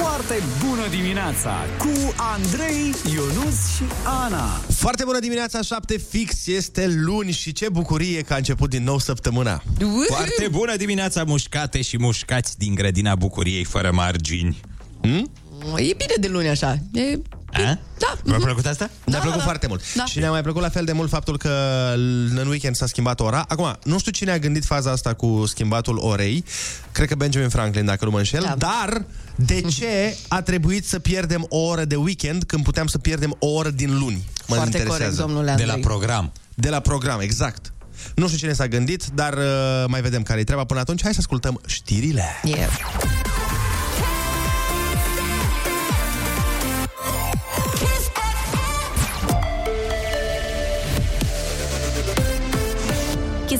Foarte bună dimineața cu Andrei, Ionus și Ana. Foarte bună dimineața, 7 fix, este luni și ce bucurie că a început din nou săptămâna. Foarte bună dimineața, mușcate și mușcați din grădina bucuriei fără margini. Hmm? E bine de luni așa. E... A? Da. V-a plăcut asta? Ne-a Da, plăcut da. foarte mult. Da. Și ne-a mai plăcut la fel de mult faptul că în weekend s-a schimbat ora. Acum, nu știu cine a gândit faza asta cu schimbatul orei. Cred că Benjamin Franklin, dacă nu mă înșel. Da. Dar de ce a trebuit să pierdem o oră de weekend când puteam să pierdem o oră din luni? Mă Foarte interesează. corect, domnule De Andrei. la program. De la program, exact. Nu știu cine s-a gândit, dar uh, mai vedem care e treaba până atunci. Hai să ascultăm știrile. Yeah.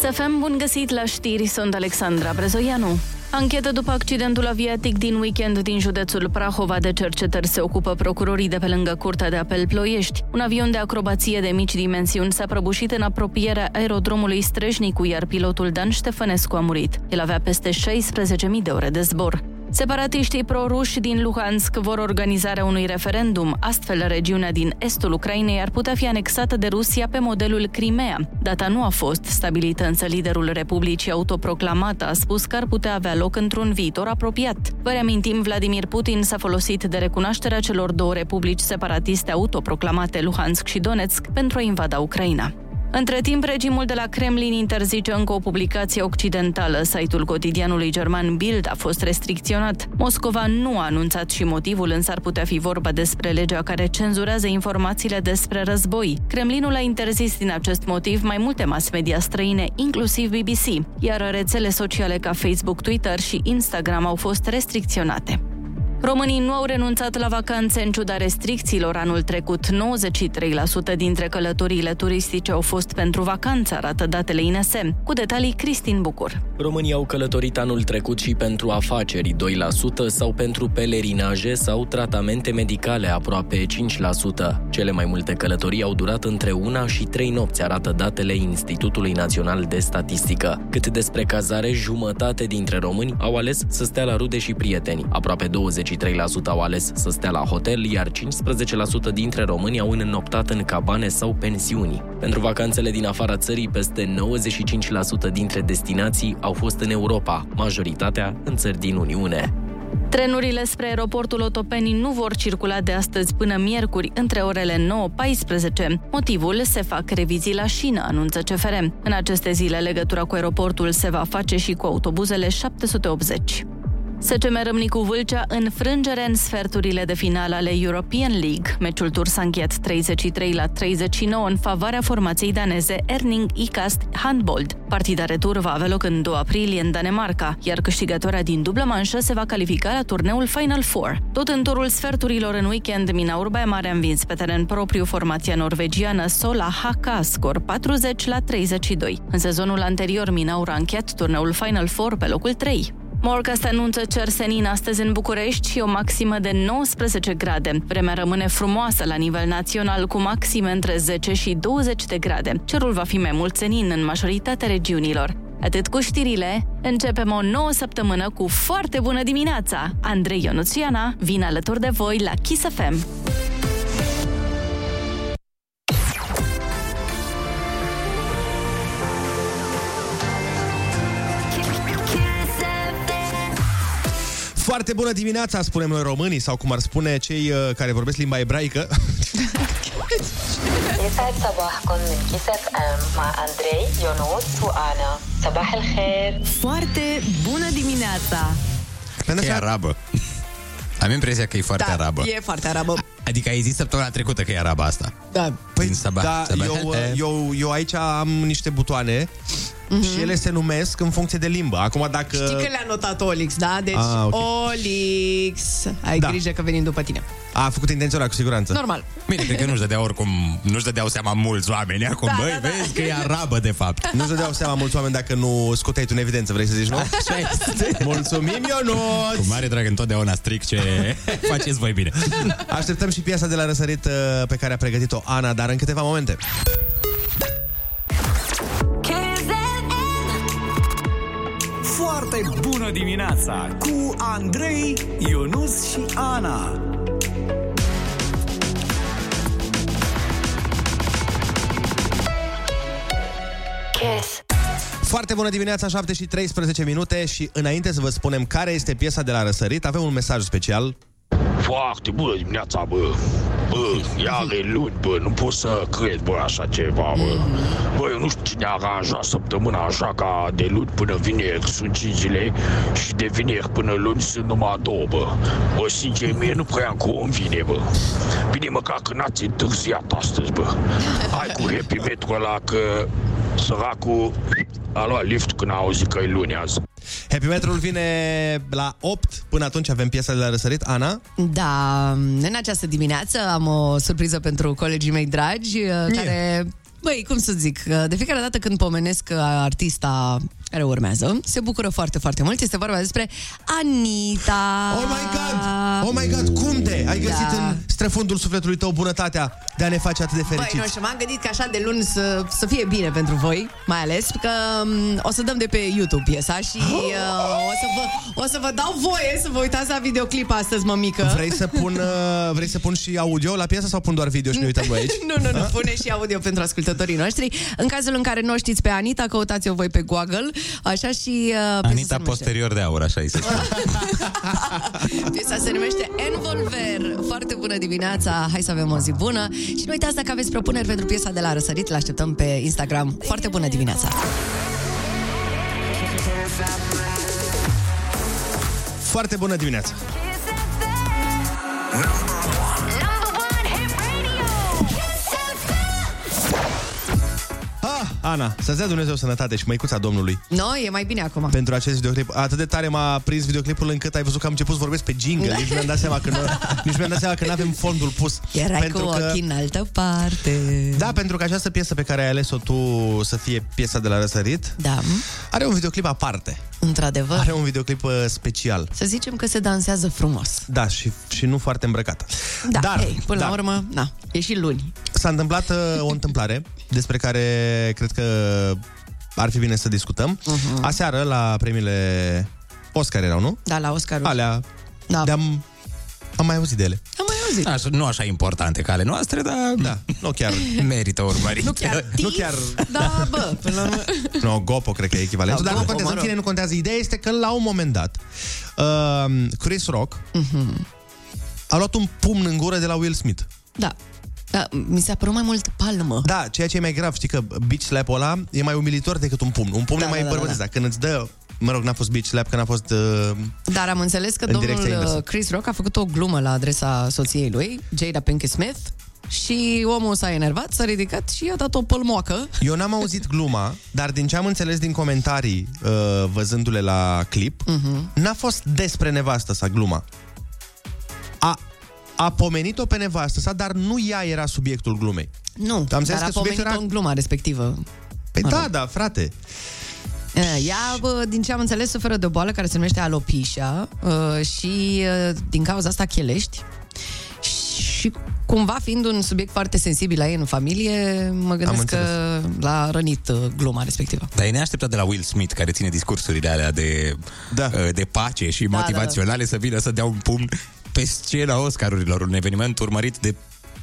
Chisafem, bun găsit la știri, sunt Alexandra Brezoianu. Anchetă după accidentul aviatic din weekend din județul Prahova de cercetări se ocupă procurorii de pe lângă Curtea de Apel Ploiești. Un avion de acrobație de mici dimensiuni s-a prăbușit în apropierea aerodromului Strejnicu, iar pilotul Dan Ștefănescu a murit. El avea peste 16.000 de ore de zbor. Separatiștii proruși din Luhansk vor organizarea unui referendum, astfel regiunea din estul Ucrainei ar putea fi anexată de Rusia pe modelul Crimea. Data nu a fost stabilită, însă liderul Republicii autoproclamată a spus că ar putea avea loc într-un viitor apropiat. Vă reamintim, Vladimir Putin s-a folosit de recunoașterea celor două republici separatiste autoproclamate Luhansk și Donetsk pentru a invada Ucraina. Între timp, regimul de la Kremlin interzice încă o publicație occidentală. Site-ul cotidianului german Bild a fost restricționat. Moscova nu a anunțat și motivul, însă ar putea fi vorba despre legea care cenzurează informațiile despre război. Kremlinul a interzis din acest motiv mai multe mass media străine, inclusiv BBC, iar rețele sociale ca Facebook, Twitter și Instagram au fost restricționate. Românii nu au renunțat la vacanțe în ciuda restricțiilor anul trecut. 93% dintre călătoriile turistice au fost pentru vacanță, arată datele INSM. Cu detalii, Cristin Bucur. Românii au călătorit anul trecut și pentru afaceri 2% sau pentru pelerinaje sau tratamente medicale aproape 5%. Cele mai multe călătorii au durat între una și trei nopți, arată datele Institutului Național de Statistică. Cât despre cazare, jumătate dintre români au ales să stea la rude și prieteni. Aproape 23% au ales să stea la hotel, iar 15% dintre români au înnoptat în cabane sau pensiuni. Pentru vacanțele din afara țării, peste 95% dintre destinații au fost în Europa, majoritatea în țări din Uniune. Trenurile spre aeroportul Otopeni nu vor circula de astăzi până miercuri, între orele 9-14. Motivul se fac revizii la șină, anunță CFR. În aceste zile, legătura cu aeroportul se va face și cu autobuzele 780. SCM Râmnicu Vâlcea înfrângere în sferturile de final ale European League. Meciul tur s-a încheiat 33 la 39 în favoarea formației daneze Erning Ikast Handbold. Partida retur va avea loc în 2 aprilie în Danemarca, iar câștigătoarea din dublă manșă se va califica la turneul Final Four. Tot în turul sferturilor în weekend, Mina Urbaia Mare a învins pe teren propriu formația norvegiană Sola HK, scor 40 la 32. În sezonul anterior, Minaur a încheiat turneul Final Four pe locul 3. Morcast anunță cer senin astăzi în București și o maximă de 19 grade. Vremea rămâne frumoasă la nivel național cu maxime între 10 și 20 de grade. Cerul va fi mai mult senin în majoritatea regiunilor. Atât cu știrile, începem o nouă săptămână cu foarte bună dimineața! Andrei Ionuțiana vin alături de voi la Kiss FM. Foarte bună dimineața, spunem noi românii, sau cum ar spune cei uh, care vorbesc limba ebraică. يسعد صباحكم من كيس اف ام مع اندري يونس وانا صباح الخير Foarte bună dimineața! Pentru Că e că arabă. Am impresia că e foarte Da, arabă. e foarte arabă. Adică ai zis săptămâna trecută că e araba asta. Da. Păi, Din sabah, da, sabah. eu, uh, Eh. eu, eu aici am niște butoane Mhm. și ele se numesc în funcție de limbă. Acum dacă... Știi că le-a notat Olix, da? Deci, Ah, ok. Olix, ai Da. grijă că venim după tine. A făcut intenționat, cu siguranță. Normal. Bine, cred că nu-și dădea oricum, nu-și dădeau seama mulți oameni acum. Da, Băi, da, da. vezi că e arabă, de fapt. Nu-și dădeau seama mulți oameni dacă nu scoteai tu în evidență, vrei să zici, nu? Așa este. Mulțumim, Ionuț! Cu mare drag întotdeauna stric ce faceți voi bine. Așteptăm și piesa de la răsărit uh, pe care a pregătit-o Ana, dar în câteva momente. Foarte foarte bună dimineața cu Andrei, Ionus și Ana. Foarte bună dimineața, 7 și 13 minute și înainte să vă spunem care este piesa de la răsărit, avem un mesaj special. Foarte bună dimineața, bă! Bă, iar e luni, bă, nu pot să cred, bă, așa ceva, bă. Bă, eu nu știu cine a aranjat săptămâna așa ca de luni până vineri sunt 5 zile și de vineri până luni sunt numai două, bă. Bă, sincer, mie nu prea îmi convine, bă. Bine, măcar că n-ați întârziat astăzi, bă. Hai cu happy metru ăla că săracul a luat lift când a auzit că e luni azi. Happy Metrul vine la 8, până atunci avem piesa de la răsărit. Ana? Da, în această dimineață am o surpriză pentru colegii mei dragi, uh, care, băi, cum să zic, uh, de fiecare dată când pomenesc uh, artista care urmează, se bucură foarte, foarte mult. Este vorba despre Anita. Oh my God! Oh my God, cum de? Ai găsit Da. în străfundul sufletului tău bunătatea de a ne face atât de Băi, fericiți? nu știu, m-am gândit că așa de luni să, să fie bine pentru voi, mai ales că um, o să dăm de pe YouTube piesa și uh, o, să vă, o să vă dau voie să vă uitați la videoclip astăzi, mămică. Vrei să pun, uh, vrei să pun și audio la piesă sau pun doar video și ne uităm noi aici? Nu, nu, nu, pune și audio pentru ascultătorii noștri. În cazul în care nu o știți pe Anita, căutați-o voi pe Google, așa și uh, piesa se Anita numește- posterior de aur, așa îi se spune. Piesa se numește Envolver. Foarte bună dimineața, hai să avem o zi bună. Și nu uitați dacă aveți propuneri pentru piesa de la Răsărit, le așteptăm pe Instagram. Foarte bună dimineața! Foarte bună dimineața! Ana, să-ți dea Dumnezeu sănătate și măicuța Domnului No, e mai bine acum. pentru acest videoclip. Atât de tare m-a prins videoclipul încât ai văzut că am început să vorbesc pe jingle. Da. Nici nu mi-am dat seama că nu, nici mi-am dat seama că nu avem fondul pus. Erai pentru cu că, ochii în altă parte. Da, pentru că această piesă pe care ai ales-o tu să fie piesa de la răsărit, Da, are un videoclip aparte. într-adevăr. Are un videoclip uh, special. Să zicem că se dansează frumos. Da, și, și nu foarte îmbrăcată. Da, Dar, hey, până da, la urmă, na, e și luni. S-a întâmplat uh, o întâmplare despre care cred că ar fi bine să discutăm. Uh-huh. Aseară, la premiile Oscar erau, nu? Da, la Oscar. Alea Da. de-am... Am mai auzit de ele. Am mai auzit. Așa, nu așa importante ca ale noastre, dar Da, nu chiar... merită urmărit. Nu chiar Nu tif, chiar- Da, bă, până la urmă. No, Gopo cred că e echivalentul, Da, dar nu Gopo, contează, mă în rog. fine nu contează. Ideea este că la un moment dat uh, Chris Rock Mhm. a luat un pumn în gură de la Will Smith. Da. Da, mi s-a părut mai mult palmă. Da, ceea ce e mai grav, știi că beach slap-ul ăla e mai umilitor decât un pumn. Un pumn Da, e mai da, da, bărbătesc, da. dar când îți dă Mă rog, n-a fost beach slap, că n-a fost... Uh, Dar am înțeles că În direcția domnul inversă. uh, Chris Rock a făcut o glumă la adresa soției lui, Jada Pinkett Smith, și omul s-a enervat, s-a ridicat și i-a dat o pălmoacă. Eu n-am auzit gluma, dar din ce am înțeles din comentarii, uh, văzându-le la clip, uh-huh. n-a fost despre nevastă sa gluma. A, a pomenit-o pe nevastă sa, dar nu ea era subiectul glumei. Nu, Am înțeles dar a că subiectul pomenit-o era- în gluma respectivă. Păi Mă da, rog. da, frate. Uh, Ea, bă, din ce am înțeles, suferă de o boală care se numește alopecia uh, și uh, din cauza asta chelești. Și cumva fiind un subiect foarte sensibil la ei în familie, mă gândesc înțeles. că l-a rănit uh, gluma respectivă. Dar e neașteptat de la Will Smith, care ține discursurile alea de, Da. uh, de pace și Da, motivaționale, să vină să dea un pumn pe scena Oscarurilor, un eveniment urmărit de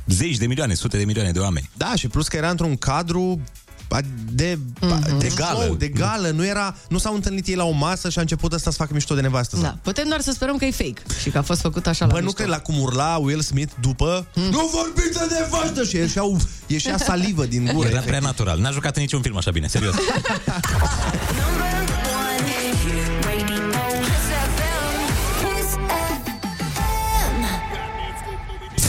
zeci de milioane, sute de milioane de oameni. Da, și plus că era într-un cadru a, de, mm-hmm. de gală. Show, de gală. Nu, era, nu s-au întâlnit ei la o masă și a început ăsta să facă mișto de nevastă. sa. Da, putem doar să sperăm că e fake și că a fost făcut așa Bă, la nu mișto. cred la cum urla Will Smith după mm. Nu vorbiți de nevastă! Și ieșeau, ieșea salivă din gură. Era prea natural. N-a jucat în niciun film așa bine, serios.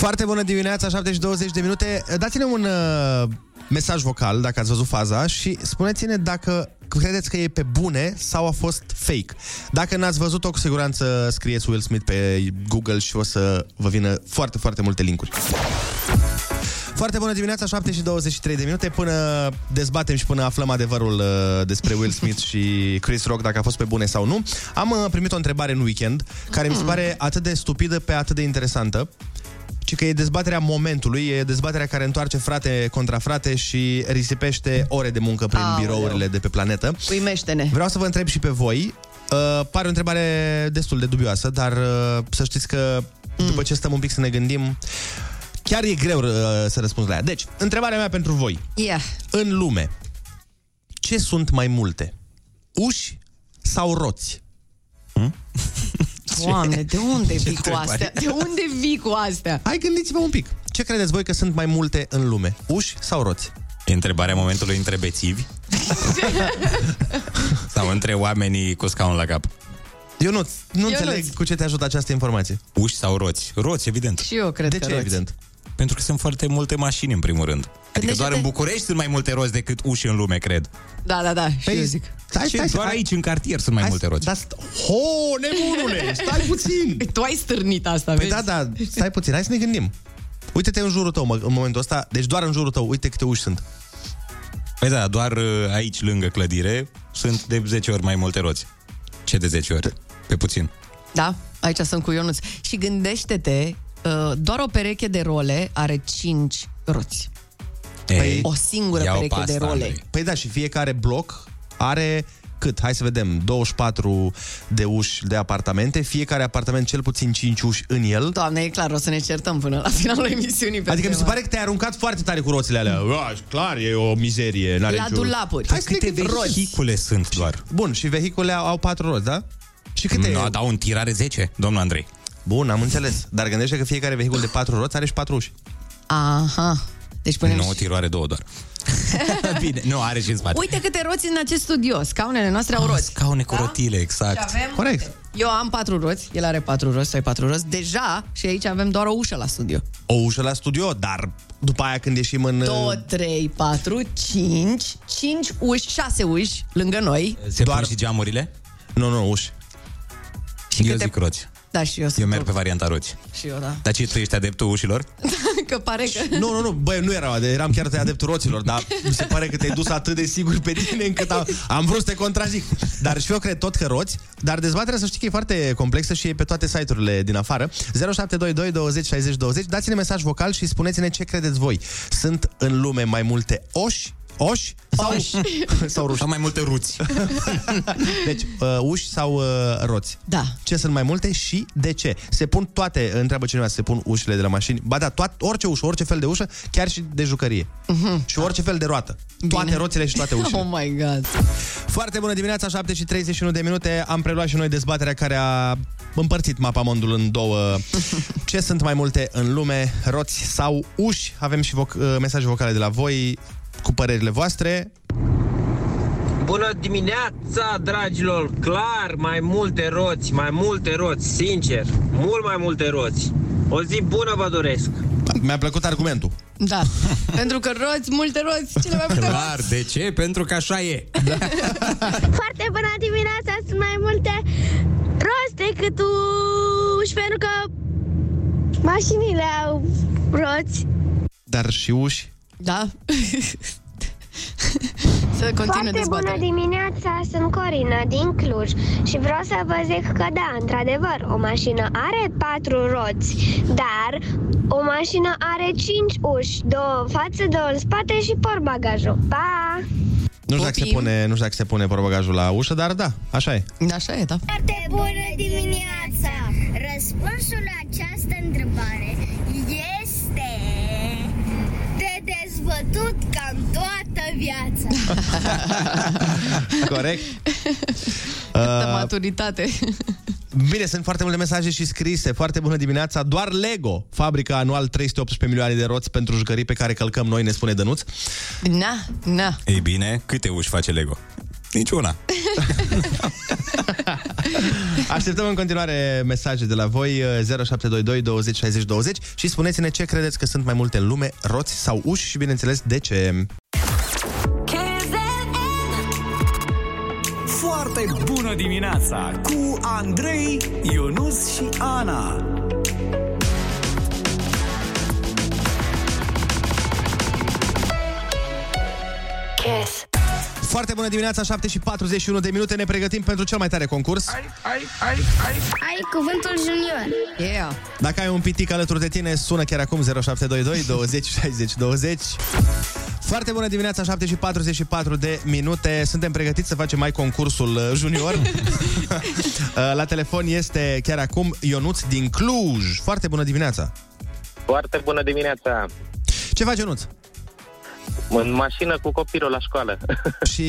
Foarte bună dimineața, 7 și 20 de minute. Dați-ne un uh, mesaj vocal, dacă ați văzut faza, și spuneți-ne dacă credeți că e pe bune sau a fost fake. Dacă n-ați văzut-o, cu siguranță scrieți Will Smith pe Google și o să vă vină foarte, foarte multe linkuri. Foarte bună dimineața, 7 și 23 de minute, până dezbatem și până aflăm adevărul uh, despre Will Smith și Chris Rock, dacă a fost pe bune sau nu. Am uh, primit o întrebare în weekend, care mi se pare atât de stupidă pe atât de interesantă, ci că e dezbaterea momentului, e dezbaterea care întoarce frate contra frate și risipește ore de muncă prin Aoleu. birourile de pe planetă. Uimește-ne. Vreau să vă întreb și pe voi, Uh, pare o întrebare destul de dubioasă, dar uh, să știți că după ce stăm un pic să ne gândim, chiar e greu uh, să răspunzi la ea. Deci, întrebarea mea pentru voi. Yeah. În lume, ce sunt mai multe? Uși sau roți? Doamne, de unde vii cu întrebare? astea? De unde vii cu astea? Hai, gândiți-vă un pic. Ce credeți voi că sunt mai multe în lume? Uși sau roți? E întrebarea momentului între bețivi? Sau între oamenii cu scaun la cap? Eu nu, nu Ionuț. înțeleg cu ce te ajută această informație. Uși sau roți? Roți, evident. Și eu cred De că ce, roți. evident? Pentru că sunt foarte multe mașini, în primul rând. Adică Gândește-te- doar în București sunt mai multe roți decât uși în lume, cred. Da, da, da, și Păi, eu zic. Stai, Ce? stai, doar stai, aici, în cartier, sunt mai multe roți. Da, st- Ho, nebunule, stai puțin! Tu ai stârnit asta, Păi vezi? da, da, stai puțin, hai să ne gândim. Uite-te în jurul tău mă, în momentul ăsta, deci doar în jurul tău, uite câte uși sunt. Păi da, doar uh, aici, lângă clădire, sunt de 10 ori mai multe roți. Ce de 10 ori? Pe puțin. Da, aici sunt cu Ionuț. Și gândește-te, uh, doar o pereche de role are 5 roți. Ei, O singură ia-o pereche pe de asta, role. Andrei. Păi da, și fiecare bloc are cât? Hai să vedem, 24 de uși de apartamente, fiecare apartament cel puțin 5 uși în el. Doamne, e clar, o să ne certăm până la finalul emisiunii. pe Adică mi se tema. pare că te-ai aruncat foarte tare cu roțile alea. Ua, clar, e o mizerie. N-are La nicio- dulapuri. Hai să ne Câte gândim. vehicule sunt doar? Bun, și vehicule au, au patru roți, da? Și câte? Nu, dau un tir are 10, domnul Andrei. Bun, am înțeles. Dar gândește că fiecare vehicul de patru roți are și patru uși. Aha. Deci punem Nu, și... tirul are două doar. Bine, nu, are și în spate. Uite câte roți în acest studio. Scaunele noastre au Ah, roți. Scaune cu Da? rotile, Și exact. avem... Corect. Eu am patru roți, el are patru roți, tu ai patru roți. Deja, și aici avem doar o ușă la studio. O ușă la studio, dar după aia când ieșim în... 2, 3, 4, 5, 5 uși, 6 uși lângă noi. Se Doar- pun și geamurile? Nu, nu, uși. Și Eu câte... zic roți. Da, și eu Eu sunt merg pe varianta roți. Și eu, da. Dar ce, tu ești adeptul ușilor? Că pare că... Nu, nu, nu, băi, nu eram, eram chiar adeptul roților, dar mi se pare că te-ai dus atât de sigur pe tine încât am, am vrut să te contrazic. Dar și eu cred tot că roți, dar dezbaterea să știi că e foarte complexă și e pe toate site-urile din afară. 0722 20 60 20. Dați-ne mesaj vocal și spuneți-ne ce credeți voi. Sunt în lume mai multe oși Oși sau, Oși. sau ruși? Sau mai multe ruți. Deci, uh, uși sau uh, roți? Da. Ce sunt mai multe și de ce? Se pun toate, întreabă cineva, se pun ușile de la mașini. Ba da, toate, orice ușă, orice fel de ușă, chiar și de jucărie. Uh-huh. Și orice fel de roată. Toate Bine. roțile și toate ușile. Oh my god. Foarte bună dimineața, 7 și 31 de minute. Am preluat și noi dezbaterea care a împărțit mapamondul în două. Ce sunt mai multe în lume, roți sau uși? Avem și voc- uh, mesaje vocale de la voi cu părerile voastre. Bună dimineața, dragilor! Clar, mai multe roți, mai multe roți, sincer, mult mai multe roți. O zi bună vă doresc! Mi-a plăcut argumentul. Da. Pentru că roți, multe roți, cele mai multe roți. Clar, de ce? Pentru că așa e. Foarte bună dimineața, sunt mai multe roți decât uși, pentru că mașinile au roți. Dar și uși? Da. Să continue Foarte bună dezbaterea. dimineața, sunt Corina din Cluj și vreau să vă zic că da, într-adevăr, o mașină are patru roți, dar o mașină are cinci uși, două în față, două în spate și portbagajul. Pa! Nu știu, dacă se Pupim. pune, nu știu dacă se pune portbagajul la ușă, dar da, așa e. Așa e, da. Foarte bună dimineața! Răspunsul la această întrebare dezbătut cam toată viața. Corect. Uh, Uh, maturitate. bine, sunt foarte multe mesaje și scrise. Foarte bună dimineața. Doar Lego fabrică anual 318 milioane de roți pentru jucării pe care călcăm noi, ne spune Dănuț. Na, na. Ei bine, câte uși face Lego? Niciuna. Așteptăm în continuare mesaje de la voi 0722 20 60 20 și spuneți-ne ce credeți că sunt mai multe în lume, roți sau uși și bineînțeles de ce. Foarte bună dimineața cu Andrei, Ionus și Ana. Kiss. Foarte bună dimineața, 7 și 41 de minute, ne pregătim pentru cel mai tare concurs. Ai cuvântul junior. Yeah. Dacă ai un pitic alături de tine, sună chiar acum 0722 20 60 20. Foarte bună dimineața, 7 și 44 de minute. Suntem pregătiți să facem mai concursul uh, junior. Uh, La telefon este chiar acum Ionuț din Cluj. Foarte bună dimineața. Foarte bună dimineața! Ce faci, Ionuț? În mașină cu copilul la școală. Și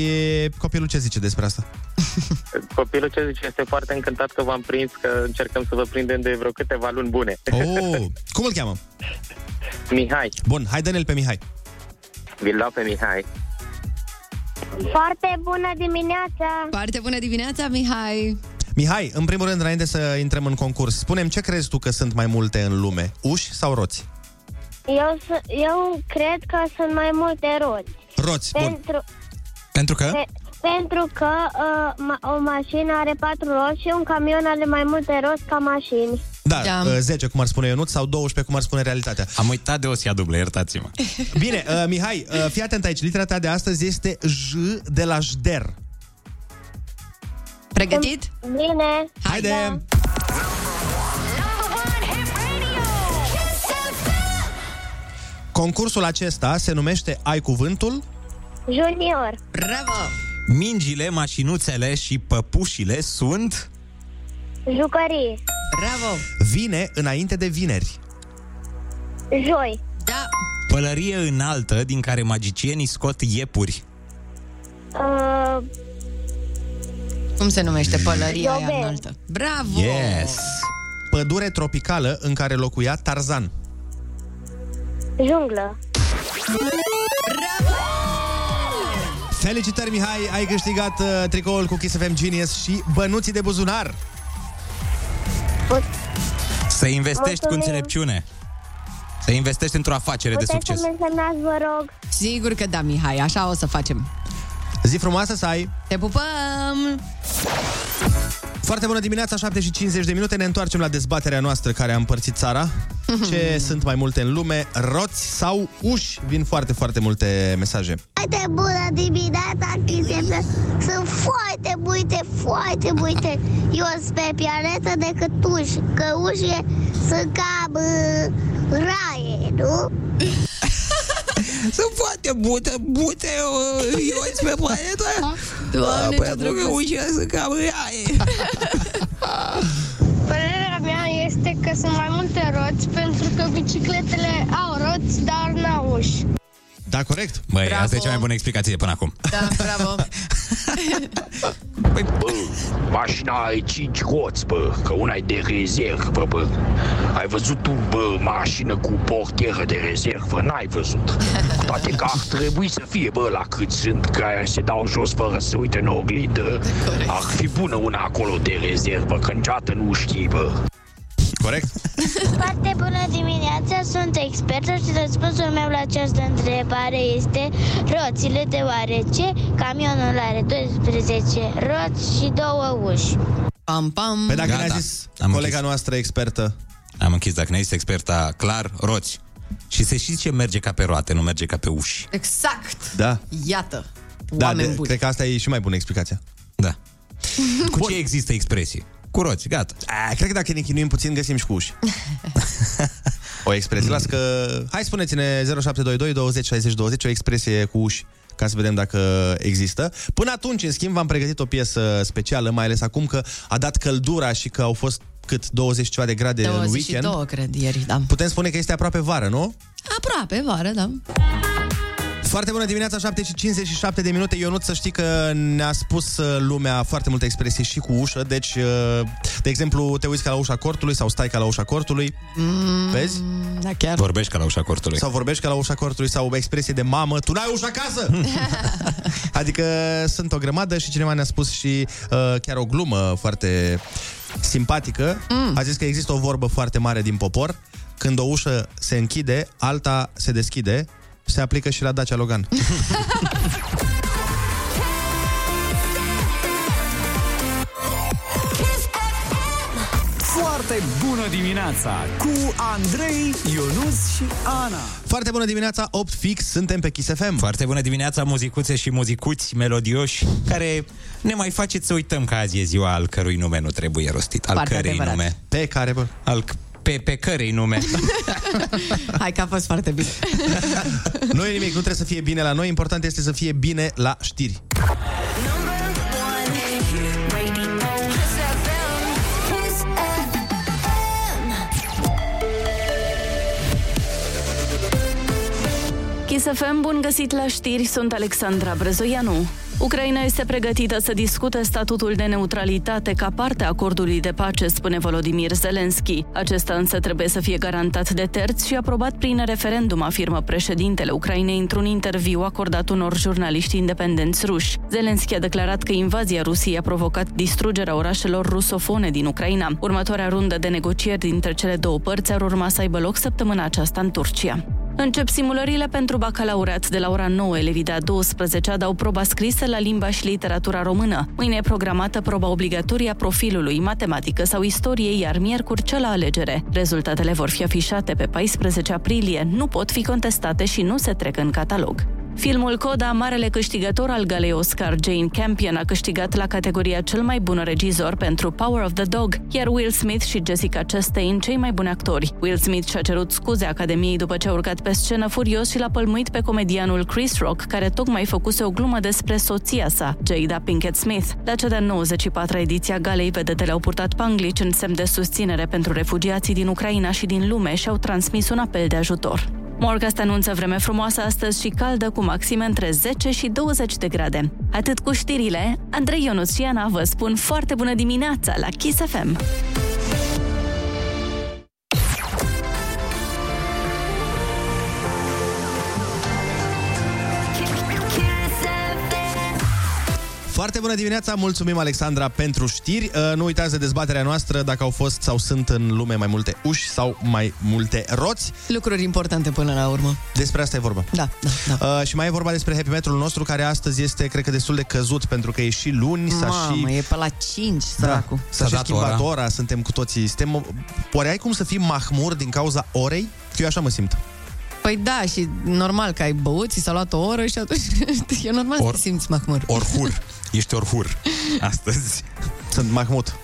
copilul ce zice despre asta? Copilul ce zice este foarte încântat că v-am prins, că încercăm să vă prindem de vreo câteva luni bune. Oh, cum îl cheamă? Mihai, Bun, hai dă-ne-l pe Mihai. vi-l dau pe Mihai. Foarte bună dimineața! Foarte bună dimineața, Mihai! Mihai, în primul rând, înainte să intrăm în concurs, spunem ce crezi tu că sunt mai multe în lume? Uși sau roți? Eu, s- eu cred că sunt mai multe roți. Roți, bun. Pentru, Pentru că? pe, pentru că uh, ma, o mașină are patru roți și un camion are mai multe roți ca mașini. Da, da. 10, cum ar spune Ionut, sau 12, cum ar spune realitatea. Am uitat de o sia dublă, iertați-mă. Bine, uh, Mihai, uh, fii atent aici. Litera ta de astăzi este J de la Jder. Pregătit? Bine! Haide! Concursul acesta se numește Ai Cuvântul Junior! Bravo! Mingile, mașinuțele și păpușile sunt... Jucării! Bravo! Vine înainte de vineri. Joi! Da! Pălărie înaltă din care magicienii scot iepuri. Uh, Cum se numește pălăria aia Iobel. înaltă? Bravo! Yes! Pădure tropicală în care locuia Tarzan. Junglă! Felicitări, Mihai! Ai câștigat uh, tricoul cu Kiss FM Genius și bănuții de buzunar. Să investești cu Mulțumim. înțelepciune. Să investești într-o afacere de Puteți succes. să-mi însemnați, vă rog? Sigur că da, Mihai, așa o să facem. Zi frumoasă să ai! Te pupăm! Foarte bună dimineața, 7 și 50 de minute. Ne întoarcem la dezbaterea noastră care a împărțit țara. Ce sunt mai multe în lume, roți sau uși? Vin foarte, foarte multe mesaje. Foarte bună dimineața, Chisem. Sunt foarte multe, foarte multe. Eu sunt pe planetă decât uși, că ușile sunt cam uh, raie, nu? Sunt foarte bute, bute, eu pe planetă. Doamne, ce drăguț! ușile sunt cam raie. Părerea mea este că sunt mai multe roți pentru că bicicletele au roți, dar n-au uși. Da, corect? Băi, Bravo. asta e cea mai bună explicație de până acum. Da, bravo! Bă, mașina are 5 roți, bă, că una e de rezervă, bă. Ai văzut tu, bă, mașină cu portieră de rezervă? N-ai văzut. Cu toate că ar trebui să fie, bă, la cât sunt, care se dau jos fără să se uite în oglindă. Ar fi bună una acolo de rezervă, că niciodată nu știi, bă. Corect? Foarte bună dimineața, sunt expertă și răspunsul meu la această întrebare este roțile, deoarece camionul are 12 roți și două uși. Pam, pam! Pe dacă Gata. ne-a zis Am colega închis. noastră expertă, Am închis, dacă ne-ai zis experta, clar, roți. Și se știți ce merge ca pe roate, nu merge ca pe uși. Exact! da, Iată! da Oameni de, buni! cred că asta e și mai bună explicația. Da. Cu ce există expresii? Cu roți, gata. A, cred că dacă ne chinuim puțin, găsim și cu uși. o expresie. Las că... Hai, spuneți-ne 0722 20 60 20 o expresie cu uși ca să vedem dacă există. Până atunci, în schimb, v-am pregătit o piesă specială, mai ales acum că a dat căldura și că au fost cât 20 ceva de grade în weekend. 22, cred, ieri, da. Putem spune că este aproape vară, nu? Aproape, vară, da. Foarte bună dimineața, 7 și 57 de minute. Ionut, să știi că ne-a spus uh, lumea foarte multe expresii și cu ușă. Deci, uh, de exemplu, te uiți ca la ușa cortului sau stai ca la ușa cortului. Mm, Vezi? Da, chiar. Vorbești ca la ușa cortului. Sau vorbești ca la ușa cortului sau o expresie de mamă, tu n-ai ușa acasă! adică sunt o grămadă și cineva ne-a spus și uh, chiar o glumă foarte simpatică. Mm. A zis că există o vorbă foarte mare din popor. Când o ușă se închide, alta se deschide. Se aplică și la Dacia Logan. Foarte bună dimineața cu Andrei, Ionus și Ana. Foarte bună dimineața, 8 fix, suntem pe Kiss FM. Foarte bună dimineața, muzicuțe și muzicuți melodioși, care ne mai faceți să uităm că azi e ziua al cărui nume nu trebuie rostit. Al Foarte cărei adevărat. nume? Pe care, bă? Al, Pe, pe cărei nume? Hai că a fost foarte bine. Nu e nimic, nu trebuie să fie bine la noi, important este să fie bine la știri. Kiss FM, bun găsit la știri, sunt Alexandra Brezoianu. Ucraina este pregătită să discute statutul de neutralitate ca parte a acordului de pace, spune Volodymyr Zelensky. Acesta însă trebuie să fie garantat de terți și aprobat prin referendum, afirmă președintele Ucrainei într-un interviu acordat unor jurnaliști independenți ruși. Zelensky a declarat că invazia Rusiei a provocat distrugerea orașelor rusofone din Ucraina. Următoarea rundă de negocieri dintre cele două părți ar urma să aibă loc săptămâna aceasta în Turcia. Încep simulările pentru bacalaureat de la ora 9. Elevii de a 12 dau proba scrisă la limba și literatura română. Mâine e programată proba obligatorie a profilului, matematică sau istorie, iar miercuri cea la alegere. Rezultatele vor fi afișate pe 14 aprilie, nu pot fi contestate și nu se trec în catalog. Filmul Coda, marele câștigător al galei Oscar, Jane Campion, a câștigat la categoria cel mai bun regizor pentru Power of the Dog, iar Will Smith și Jessica Chastain cei mai buni actori. Will Smith și-a cerut scuze Academiei după ce a urcat pe scenă furios și l-a pălmuit pe comedianul Chris Rock, care tocmai făcuse o glumă despre soția sa, Jada Pinkett Smith. La cea de 94-a ediție a galei, vedetele au purtat panglici în semn de susținere pentru refugiații din Ucraina și din lume și au transmis un apel de ajutor. Morgast anunță vreme frumoasă astăzi și caldă cu maxime între 10 și 20 de grade. Atât cu știrile, Andrei Ionuț și Ana vă spun foarte bună dimineața la Kiss FM. Foarte bună dimineața, mulțumim Alexandra pentru știri. Uh, Nu uitați de dezbaterea noastră dacă au fost sau sunt în lume mai multe uși sau mai multe roți. Lucruri importante până la urmă. Despre asta e vorba. Da, da, da. Uh, și mai e vorba despre happy metrul nostru, care astăzi este, cred că, destul de căzut, pentru că e și luni, s-a Mamă, și... e pe la 5, săracul. Da, s-a și schimbat ora. ora, suntem cu toții... Suntem... Oare ai cum să fii mahmur din cauza orei? Că eu așa mă simt. Păi da, și normal că ai băut, ți s-a luat o oră și atunci e normal Or, să te simți mahmur. Orhur. Ești orhur astăzi. Sunt Mahmut.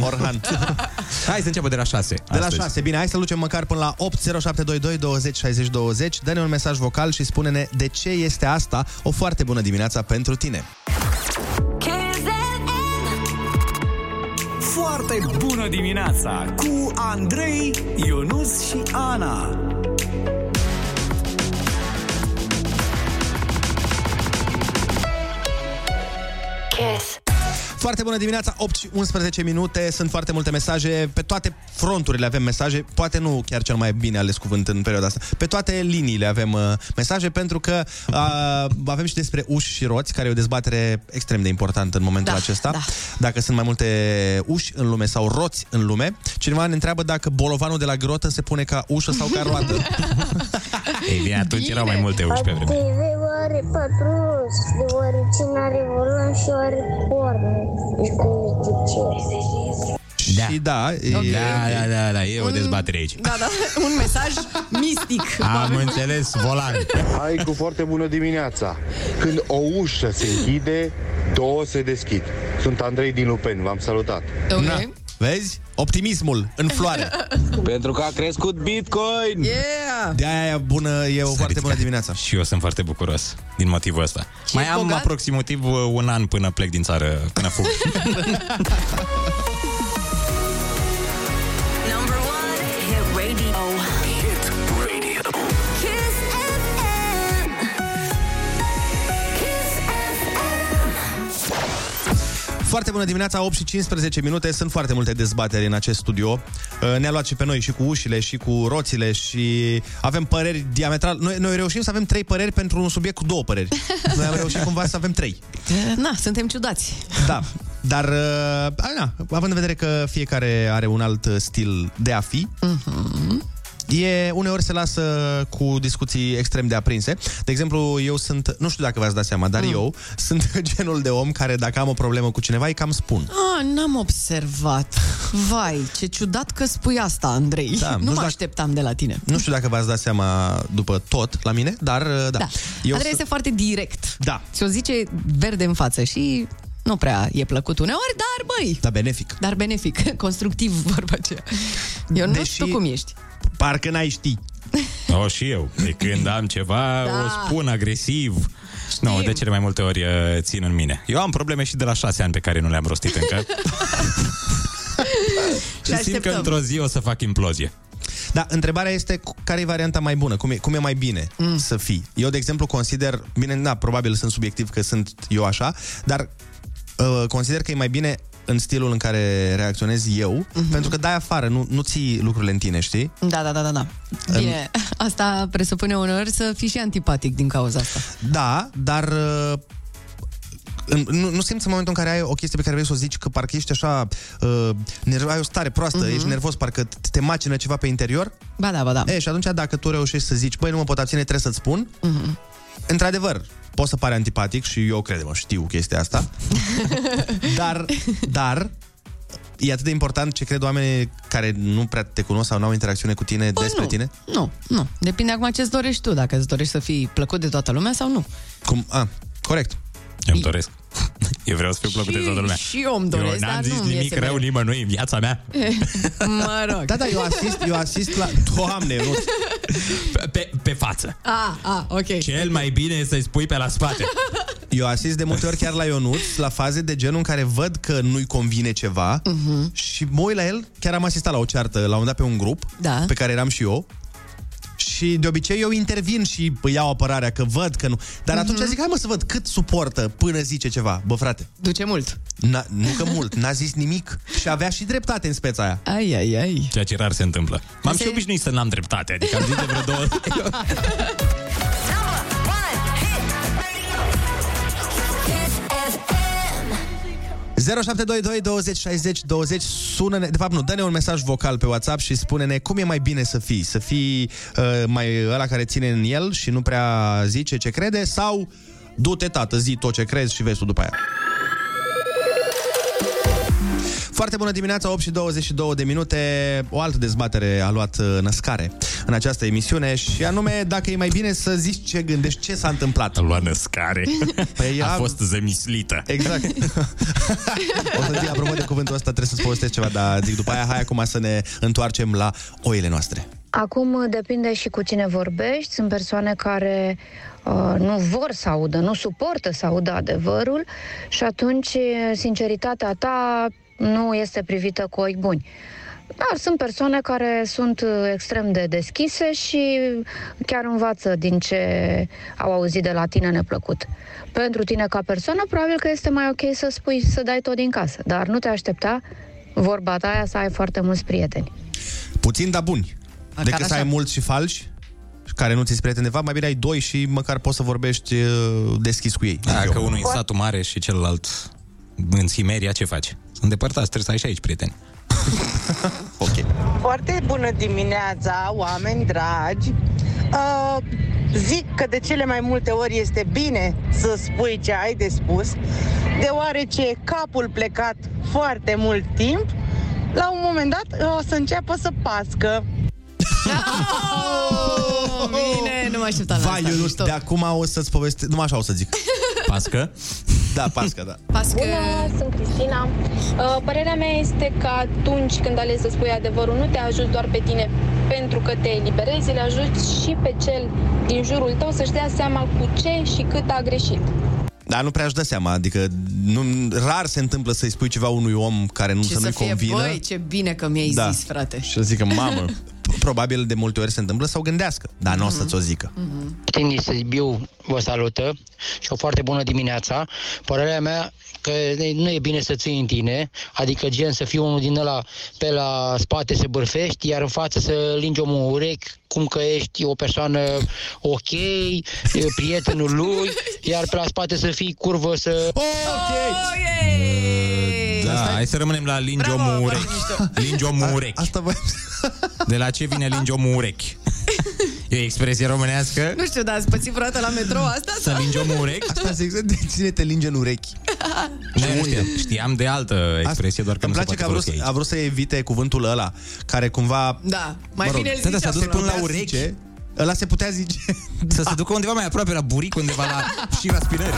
Orhan. Hai să începem de la 6. De la 6, bine, hai să ducem măcar până la 80722 20 60 20. Dă-ne un mesaj vocal și spune-ne de ce este asta o foarte bună dimineața pentru tine. Foarte bună dimineața cu Andrei, Ionus și Ana. Kiss. Foarte bună dimineața, 8 și 11 minute, sunt foarte multe mesaje, pe toate fronturile avem mesaje, poate nu chiar cel mai bine ales cuvânt în perioada asta, pe toate liniile avem uh, mesaje, pentru că uh, avem și despre uși și roți, care e o dezbatere extrem de importantă în momentul Da, acesta, da. dacă sunt mai multe uși în lume sau roți în lume. Cineva ne întreabă dacă bolovanul de la grotă se pune ca ușă sau ca roată. Ei bine, atunci erau mai multe uși pe vreme. TV are patru roți, deoarece n-are volan și are corne. Deci cum zice? Da. Și da, e, Da, da, da, da, e o dezbatere aici. Da, da, un mesaj mistic. Am înțeles, volan. Hai cu foarte bună dimineața. Când o ușă se închide, două se deschid. Sunt Andrei din Lupeni, v-am salutat. Ok. Na, vezi? Optimismul în floare. Pentru că a crescut Bitcoin! Yeah! De aia e bună, e o foarte bună dimineața. Și eu sunt foarte bucuros din motivul ăsta. Și Mai ești am bogat? aproximativ uh, un an până plec din țară, până fug. Foarte bună dimineața, 8 și 15 minute. Sunt foarte multe dezbateri în acest studio. Uh, Ne-a luat și pe noi și cu ușile și cu roțile și avem păreri diametral. Noi, noi reușim să avem trei păreri pentru un subiect cu două păreri. Noi am reușit cumva să avem trei. Na, suntem ciudați. Da. Dar, uh, a, na, având în vedere că fiecare are un alt uh, stil de a fi, E, uneori se lasă cu discuții extrem de aprinse. De exemplu, eu sunt, nu știu dacă v-ați dat seama, dar mm. eu sunt genul de om care dacă am o problemă cu cineva, îi cam spun. Ah, n-am observat. Vai, ce ciudat că spui asta, Andrei. Da, nu nu știu mă dacă- așteptam de la tine. Nu știu dacă v-ați dat seama după tot la mine, dar uh, da. Da. Eu Andrei sunt- este foarte direct. Da. Ți-o zice verde în față și nu prea e plăcut uneori, dar băi, Da, benefic. dar benefic, constructiv vorba aceea. Eu nu Deși- știu cum ești. Parcă n-ai ști. O, și eu. De când am ceva, Da. o spun agresiv. Nu, de cele mai multe ori uh, țin în mine. Eu am probleme și de la șase ani pe care nu le-am rostit încă. și simt că așteptăm. într-o zi o să fac implozie. Da, întrebarea este cu- care e varianta mai bună, cum e, cum e mai bine mm. să fii. Eu, de exemplu, consider, bine, da, probabil sunt subiectiv că sunt eu așa, dar uh, consider că e mai bine în stilul în care reacționez eu, mm-hmm. pentru că dai afară, nu, nu ții lucrurile în tine, știi? Da, da, da, da, da. Bine, asta presupune uneori să fii și antipatic din cauza asta. Da, dar uh, în, nu, nu simți în momentul în care ai o chestie pe care vrei să o zici că parcă ești așa, uh, nerv, ai o stare proastă, uh-huh. ești nervos, parcă te- te macină ceva pe interior? Ba da, ba da. E, și atunci dacă tu reușești să zici, băi, nu mă pot abține, trebuie să-ți spun, Mhm. într-adevăr, poți să pare antipatic și eu cred, mă, știu chestia asta, dar, dar, e atât de important ce cred oamenii care nu prea te cunosc sau nu au interacțiune cu tine despre nu. tine? Nu, nu. Depinde acum ce-ți dorești tu, dacă îți dorești să fii plăcut de toată lumea sau nu. Cum? A, corect. Eu îmi doresc. Eu vreau să fiu plăcut de toată lumea. și eu îmi doresc, eu n-am dar zis nu-mi nimic iese rău mereu. nimănui în viața mea. mă rog. Da, da, eu asist, eu asist la... Doamne, nu. Pe, pe, pe față. Ah, ah, ok. Cel mai bine e să-i spui pe la spate. Eu asist de multe ori chiar la Ionuț, la faze de genul în care văd că nu-i convine ceva Mhm. și mă uit la el, chiar am asistat la o ceartă, la un moment dat pe un grup, Da. pe care eram și eu, și de obicei eu intervin și îi iau apărarea, că văd că nu. Dar atunci Mhm. zic, hai mă să văd cât suportă până zice ceva. Bă, frate, Duce mult. n-a, nu că mult, n-a zis nimic și avea și dreptate în speța aia. Ai, ai, ai. Ceea ce rar se întâmplă. M-am Se- și obișnuit să n-am dreptate, adică am zis de vreo două 0722 20 60 20 sună-ne, de fapt nu, dă-ne un mesaj vocal pe WhatsApp și spune-ne cum e mai bine să fii, să fii uh, mai ăla care ține în el și nu prea zice ce crede sau du-te tată, zi tot ce crezi și vezi tu după aia. Foarte bună dimineața, 8 și 22 de minute. O altă dezbatere a luat uh, născare în această emisiune și anume dacă e mai bine să zici ce gândești, ce s-a întâmplat. A luat născare. Păi A am- fost zemislită. Exact. o să zic, apropo de cuvântul ăsta, trebuie să-ți povestesc ceva, dar zic după aia, hai acum să ne întoarcem la oile noastre. Acum depinde și cu cine vorbești. Sunt persoane care uh, nu vor să audă, nu suportă să audă adevărul și atunci sinceritatea ta nu este privită cu ochi buni. Dar sunt persoane care sunt uh, extrem de deschise și chiar învață din ce au auzit de la tine neplăcut. Pentru tine ca persoană, probabil că este mai ok să spui să dai tot din casă, dar nu te aștepta vorba ta aia să ai foarte mulți prieteni. Puțin, dar buni. A, Decât chiar să ai așa. mulți și falși, care nu ți-s prieteni de fapt, mai bine ai doi și măcar poți să vorbești uh, deschis cu ei. Da, Zic că eu. unul în satul mare și celălalt în Simeria, ce faci? Sunt depărtați, trebuie să ai și aici prieteni. ok. Foarte bună dimineața, oameni dragi! Uh, zic că de cele mai multe ori este bine să spui ce ai de spus, deoarece capul plecat foarte mult timp, la un moment dat o să înceapă să pască. Oh, bine, nu mă așteptam la Vai, asta. eu nu mișto. știu, de acum o să-ți povestesc, numai așa o să zic. Pască? Da, pască, da. Pască... Bună, sunt Cristina. Uh, Părerea mea este că atunci când alegi să spui adevărul, nu te ajuți doar pe tine pentru că te eliberezi, le ajuți și pe cel din jurul tău să-și dea seama cu ce și cât a greșit. Dar nu prea își dă seama, adică nu, rar se întâmplă să-i spui ceva unui om care nu Și să să nu-i fie, convină. băi, ce bine că mi-ai Da. zis, frate. Și să zică, mamă, p- probabil de multe ori se întâmplă să o gândească, dar nu o să-ți o zică. Din Sibiu vă salută și o foarte bună dimineața. Părerea mea că nu e bine să ții în tine, adică gen să fii unul din ăla pe la spate să bârfești, iar în față să lingi omul în urechi, cum că ești o persoană ok, e prietenul lui, iar pe la spate să fii curvă să... Da, hai să rămânem la lingi omul urechi. Lingi omul urechi. Asta voi... De la ce vine lingi omul urechi? E o expresie românească? Nu știu, dar ați pățit vreodată la metrou asta? Să lingi omul urechi? Asta zic, să de cine te linge în urechi. Nu, nu știam. Știam de altă expresie, doar că Îmi nu se place că poate a vrut, folosi aici. a vrut să evite cuvântul ăla, care cumva... Da, mai mă rog, bine îl da, da, zicea s-a dus până până la putea urechi. zice, Ăla se putea zice. Să se ducă undeva mai aproape la buric, undeva la șira spinării.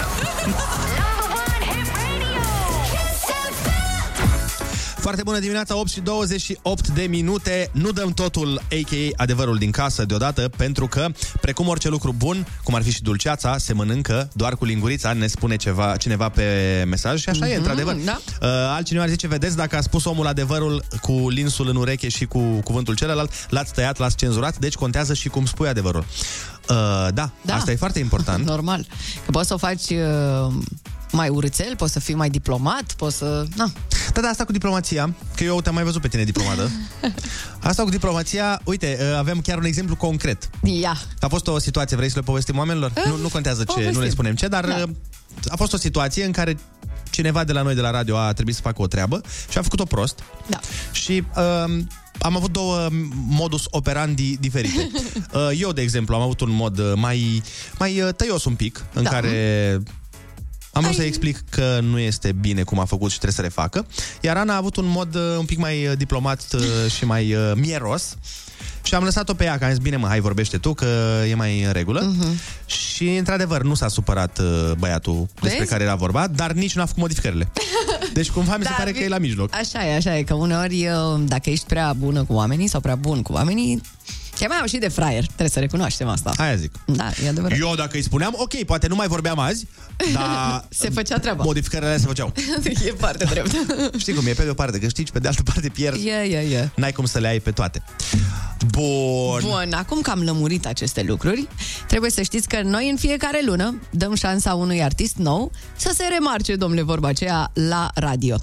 Foarte bună dimineața, 8 și 28 de minute. Nu dăm totul, a.k.a. adevărul din casă deodată, pentru că, precum orice lucru bun, cum ar fi și dulceața, se mănâncă doar cu lingurița, ne spune ceva, cineva pe mesaj și așa mm-hmm, e, Mhm, într-adevăr. da. Uh, altcineva ar zice, vedeți, dacă a spus omul adevărul cu linsul în ureche și cu cuvântul celălalt, l-ați tăiat, l-ați cenzurat, deci contează și cum spui adevărul. Uh, da, Da. asta e foarte important. Normal. Că poți să o faci uh, mai urățel, poți să fii mai diplomat, poți să... Na. Da, da, asta cu diplomația, că eu te-am mai văzut pe tine diplomată. Asta cu diplomația, uite, uh, avem chiar un exemplu concret. Ia. A fost o situație, vrei să le povestim oamenilor? Nu, nu contează ce, povestim. nu le spunem ce, dar Da. uh, a fost o situație în care cineva de la noi de la radio a trebuit să facă o treabă și a făcut-o prost. Da. Și uh, am avut două modus operandi diferite. Uh, eu, de exemplu, am avut un mod uh, mai, mai uh, tăios un pic, în Da. care am vrut să-i explic că nu este bine cum a făcut și trebuie să refacă. Iar Ana a avut un mod uh, un pic mai uh, diplomat uh, și mai uh, mieros. Și am lăsat-o pe ea, că am zis, bine mă, hai vorbește tu, că e mai în regulă. Uh-huh. Și, într-adevăr, nu s-a supărat uh, băiatul despre Vezi? care era vorba, dar nici nu a făcut modificările. Deci, cumva, mi se Da, pare că vi- e la mijloc. Așa e, așa e, că uneori uh, dacă ești prea bună cu oamenii sau prea bun cu oamenii, te mai au și de fraier, trebuie să recunoaștem asta. Aia zic. Da, e adevărat. Eu, dacă îi spuneam, ok, poate nu mai vorbeam azi, dar Se făcea treaba. modificările alea se făceau. e foarte drept. Știi cum e, pe de o parte câștigi, pe de altă parte pierzi. E, e, e. N-ai cum să le ai pe toate. Bun. Bun, acum că am lămurit aceste lucruri, trebuie să știți că noi în fiecare lună dăm șansa unui artist nou să se remarce, domnule, vorba aceea, la radio.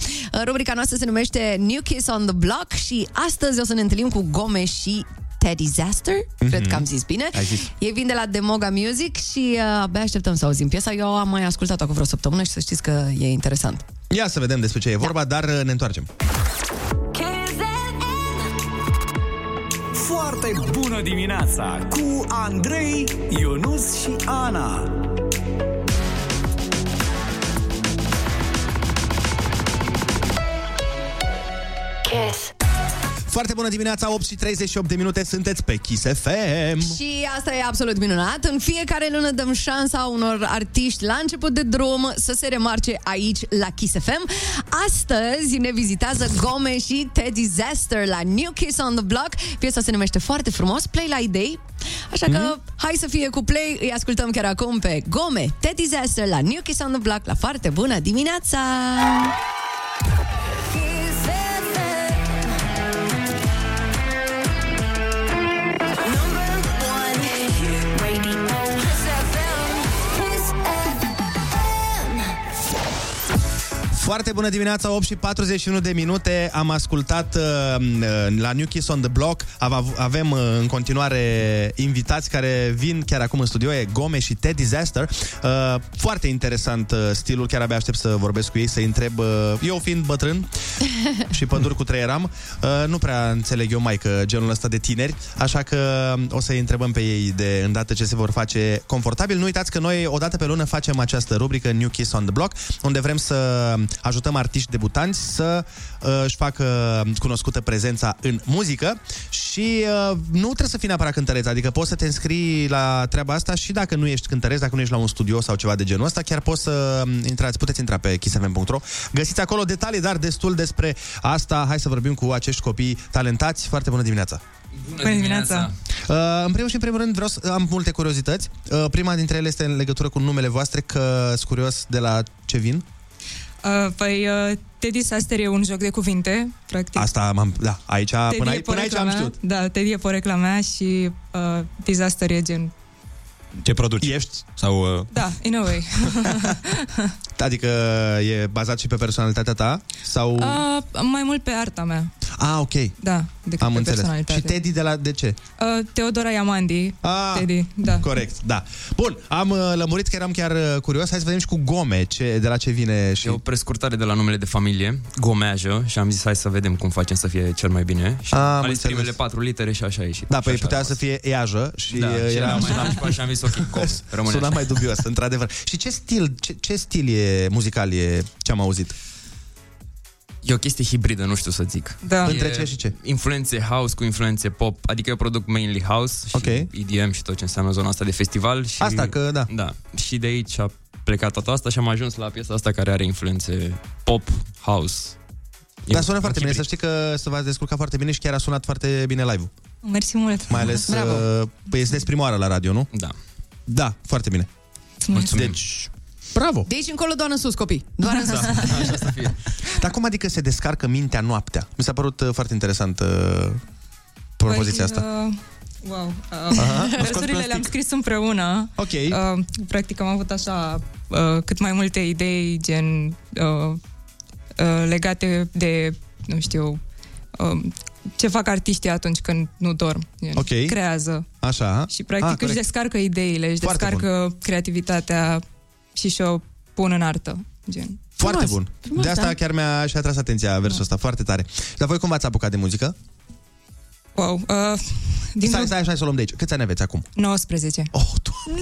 Rubrica noastră se numește New Kiss on the Block și astăzi o să ne întâlnim cu Gome și Teddy Disaster, mm-hmm. cred că am zis bine. Ai zis. Ei vin de la Demoga Music și uh, abia așteptăm să auzim piesa. Eu am mai ascultat-o cu vreo săptămână și să știți că e interesant. Ia să vedem despre ce e vorba, dar uh, ne întoarcem. Foarte bună dimineața cu Andrei, Ionus și Ana. Kiss. Foarte bună dimineața, 8 și 38 de minute, sunteți pe Kiss FM. Și asta e absolut minunat. În fiecare lună dăm șansa unor artiști la început de drum să se remarce aici la Kiss FM. Astăzi ne vizitează Gome și Ted Disaster la New Kiss on the Block. Piesa se numește foarte frumos Play Like Day. Așa că Mhm. hai să fie cu play. Îi ascultăm chiar acum pe Gome, Ted Disaster la New Kiss on the Block la foarte bună dimineața! Foarte bună dimineața, 8 și 41 de minute. Am ascultat uh, uh, la New Kiss on the Block. Ave- Avem uh, în continuare invitați care vin chiar acum în studio. E Gome și Ted Disaster. Uh, foarte interesant uh, stilul. Chiar abia aștept să vorbesc cu ei, să-i întreb. Uh, eu fiind bătrân și pădur cu trei ram, uh, nu prea înțeleg eu mai că genul ăsta de tineri. Așa că o să-i întrebăm pe ei de îndată ce se vor face confortabil. Nu uitați că noi o dată pe lună facem această rubrică New Kiss on the Block, unde vrem să ajutăm artiști debutanți să uh, își facă cunoscută prezența în muzică și uh, nu trebuie să fii neapărat cântăreț, adică poți să te înscrii la treaba asta și dacă nu ești cântăreț, dacă nu ești la un studio sau ceva de genul ăsta, chiar poți să intrați, puteți intra pe kissfm.ro. Găsiți acolo detalii, dar destul despre asta. Hai să vorbim cu acești copii talentați. Foarte bună dimineața! Bună dimineața! Uh, în primul și în primul rând vreau să am multe curiozități. Uh, prima dintre ele este în legătură cu numele voastre, că sunt curios de la ce vin. Uh, păi, uh, Teddy Saster e un joc de cuvinte, practic. Asta m-am, da, aici, Teddy până, e aici, până aici am porecla știut. mea. Da, Teddy e porecla mea și uh, Disaster e gen... Ce produci? Ești? Sau... Uh... Da, in a way. Adică e bazat și pe personalitatea ta? Sau... uh, mai mult pe arta mea. Ah, ok. Da, decât Am pe înțeles. personalitate. Și Teddy de la de ce? Uh, Teodora Iamandi. Ah, Teddy, da. Corect, da. Bun, am uh, lămurit că eram chiar uh, curios. Hai să vedem și cu Gome, ce, de la ce vine și... E o prescurtare de la numele de familie, Gomeajă, și am zis hai să vedem cum facem să fie cel mai bine. Și Am am ales înțeles. primele patru litere și așa a ieșit. Da, Și păi așa putea a să rămas. fie Eajă și Da, uh, și era era mai nașpa și am zis ok, Gome, rămâne Suna așa. mai dubios, într-adevăr. Și ce stil, ce, ce stil e muzical e ce am auzit? E o chestie hibridă, nu știu să zic. Da. Între E ce și ce? Influențe house cu influențe pop, adică eu produc mainly house și Ok. EDM și tot ce înseamnă zona asta de festival. Și, Asta că, da. Da, și de aici a plecat toată asta și am ajuns la piesa asta care are influențe pop, house, Dar sună foarte bine, să știi că să v-ați descurcat foarte bine și chiar a sunat foarte bine live-ul. Mersi mult. Mai ales, Bravo. uh, păi sunteți prima oară la radio, nu? Da. Da, foarte bine. Mulțumim. Deci, bravo! De aici încolo doar în sus, copii. Doar în sus. așa să fie. Dar cum adică se descarcă mintea noaptea? Mi s-a părut uh, foarte interesant uh, propoziția Păi, asta. Uh, wow. Aha, Uh, am scos versurile plastic. le-am scris împreună. Ok. Uh, practic am avut așa uh, cât mai multe idei gen uh, uh, legate de, nu știu, uh, ce fac artiștii atunci când nu dorm. Gen, Ok. Creează. Așa. Și practic Ah, își corect. descarcă ideile, își Foarte descarcă creativitatea și și-o pun în artă. Gen. Foarte Frumos. bun. Frumos, de asta da. chiar mi-a și atras atenția versul ăsta, foarte tare. Dar voi cum v-ați apucat de muzică? Wow. Uh, din Stai, stai, stai să o luăm de aici. Câți ani aveți acum? 19. Oh, Nu!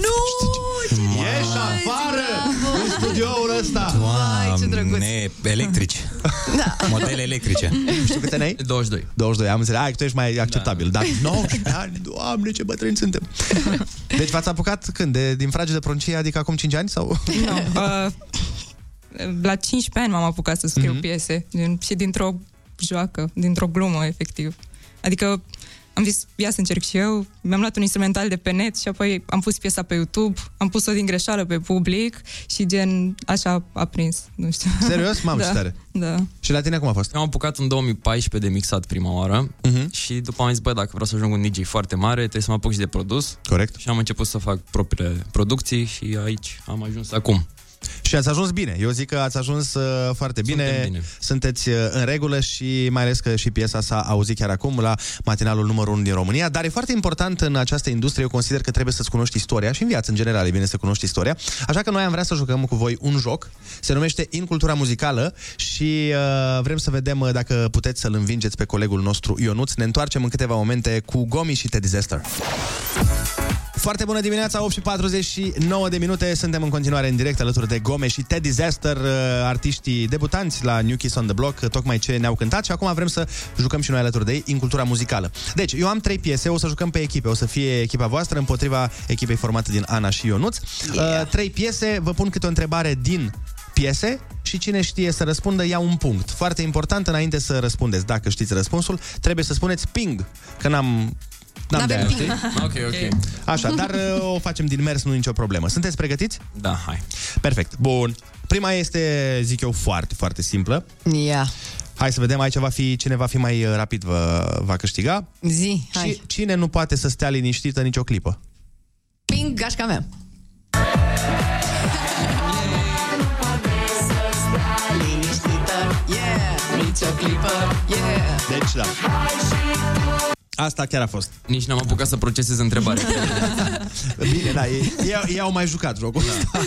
Ieși afară în studioul ăsta! Doamne, electrici. Da. Modele electrice. Știu câte ani ai? 22. 22, am înțeles. Ai, tu ești mai acceptabil. Da. Dar 19 ani, doamne, ce bătrâni suntem. Deci v-ați apucat când? De, din frage de pruncie, adică acum 5 ani? Sau? Nu. Uh, la 15 ani m-am apucat să scriu Mhm. mm-hmm. piese din, și dintr-o joacă, dintr-o glumă, efectiv. Adică am zis, ia să încerc și eu, mi-am luat un instrumental de pe net și apoi am pus piesa pe YouTube, am pus-o din greșeală pe public și gen, așa a prins, nu știu. Serios? Mamă, da. ce tare. Da. Și la tine cum a fost? Am apucat în 2014 de mixat prima oară uh-huh. și după am zis, bă, dacă vreau să ajung un DJ foarte mare, trebuie să mă apuc și de produs. Corect. Și am început să fac propriile producții și aici am ajuns acum. Și ați ajuns bine. Eu zic că ați ajuns uh, foarte bine. Suntem bine. Sunteți uh, în regulă și mai ales că și piesa s-a auzit chiar acum la matinalul numărul 1 din România. Dar e foarte important în această industrie, eu consider că trebuie să-ți cunoști istoria și în viață în general e bine să cunoști istoria. Așa că noi am vrea să jucăm cu voi un joc. Se numește In Cultura Muzicală și uh, vrem să vedem uh, dacă puteți să-l învingeți pe colegul nostru Ionuț. Ne întoarcem în câteva momente cu Gomi și Teddy Disaster. Foarte bună dimineața, 8 și 49 de minute. Suntem în continuare în direct alături de Gome și Ted Disaster, uh, artiștii debutanți la New Kids on the Block, uh, tocmai ce ne-au cântat și acum vrem să jucăm și noi alături de ei în cultura muzicală. Deci, eu am trei piese, o să jucăm pe echipe, o să fie echipa voastră împotriva echipei formată din Ana și Ionuț. Yeah. Trei piese, vă pun câte o întrebare din piese și cine știe să răspundă ia un punct. Foarte important, înainte să răspundeți, dacă știți răspunsul, trebuie să spuneți ping, că n-am N-am de N-avem aia, ping. știi? Ok, ok. Așa, dar uh, o facem din mers, nu nicio problemă. Sunteți pregătiți? Da, hai. Perfect, bun. Prima este, zic eu, foarte, foarte simplă. Ia. Hai să vedem, aici va fi, cine va fi mai uh, rapid va, va câștiga. Zi, hai. Și cine nu poate să stea liniștită nicio clipă? Ping, gașca mea. Yeah, nici o clipă, yeah. Deci, da. Asta chiar a fost. Nici n-am apucat să procesez întrebarea. Bine, da, ei, ei, ei au mai jucat jocul ăsta.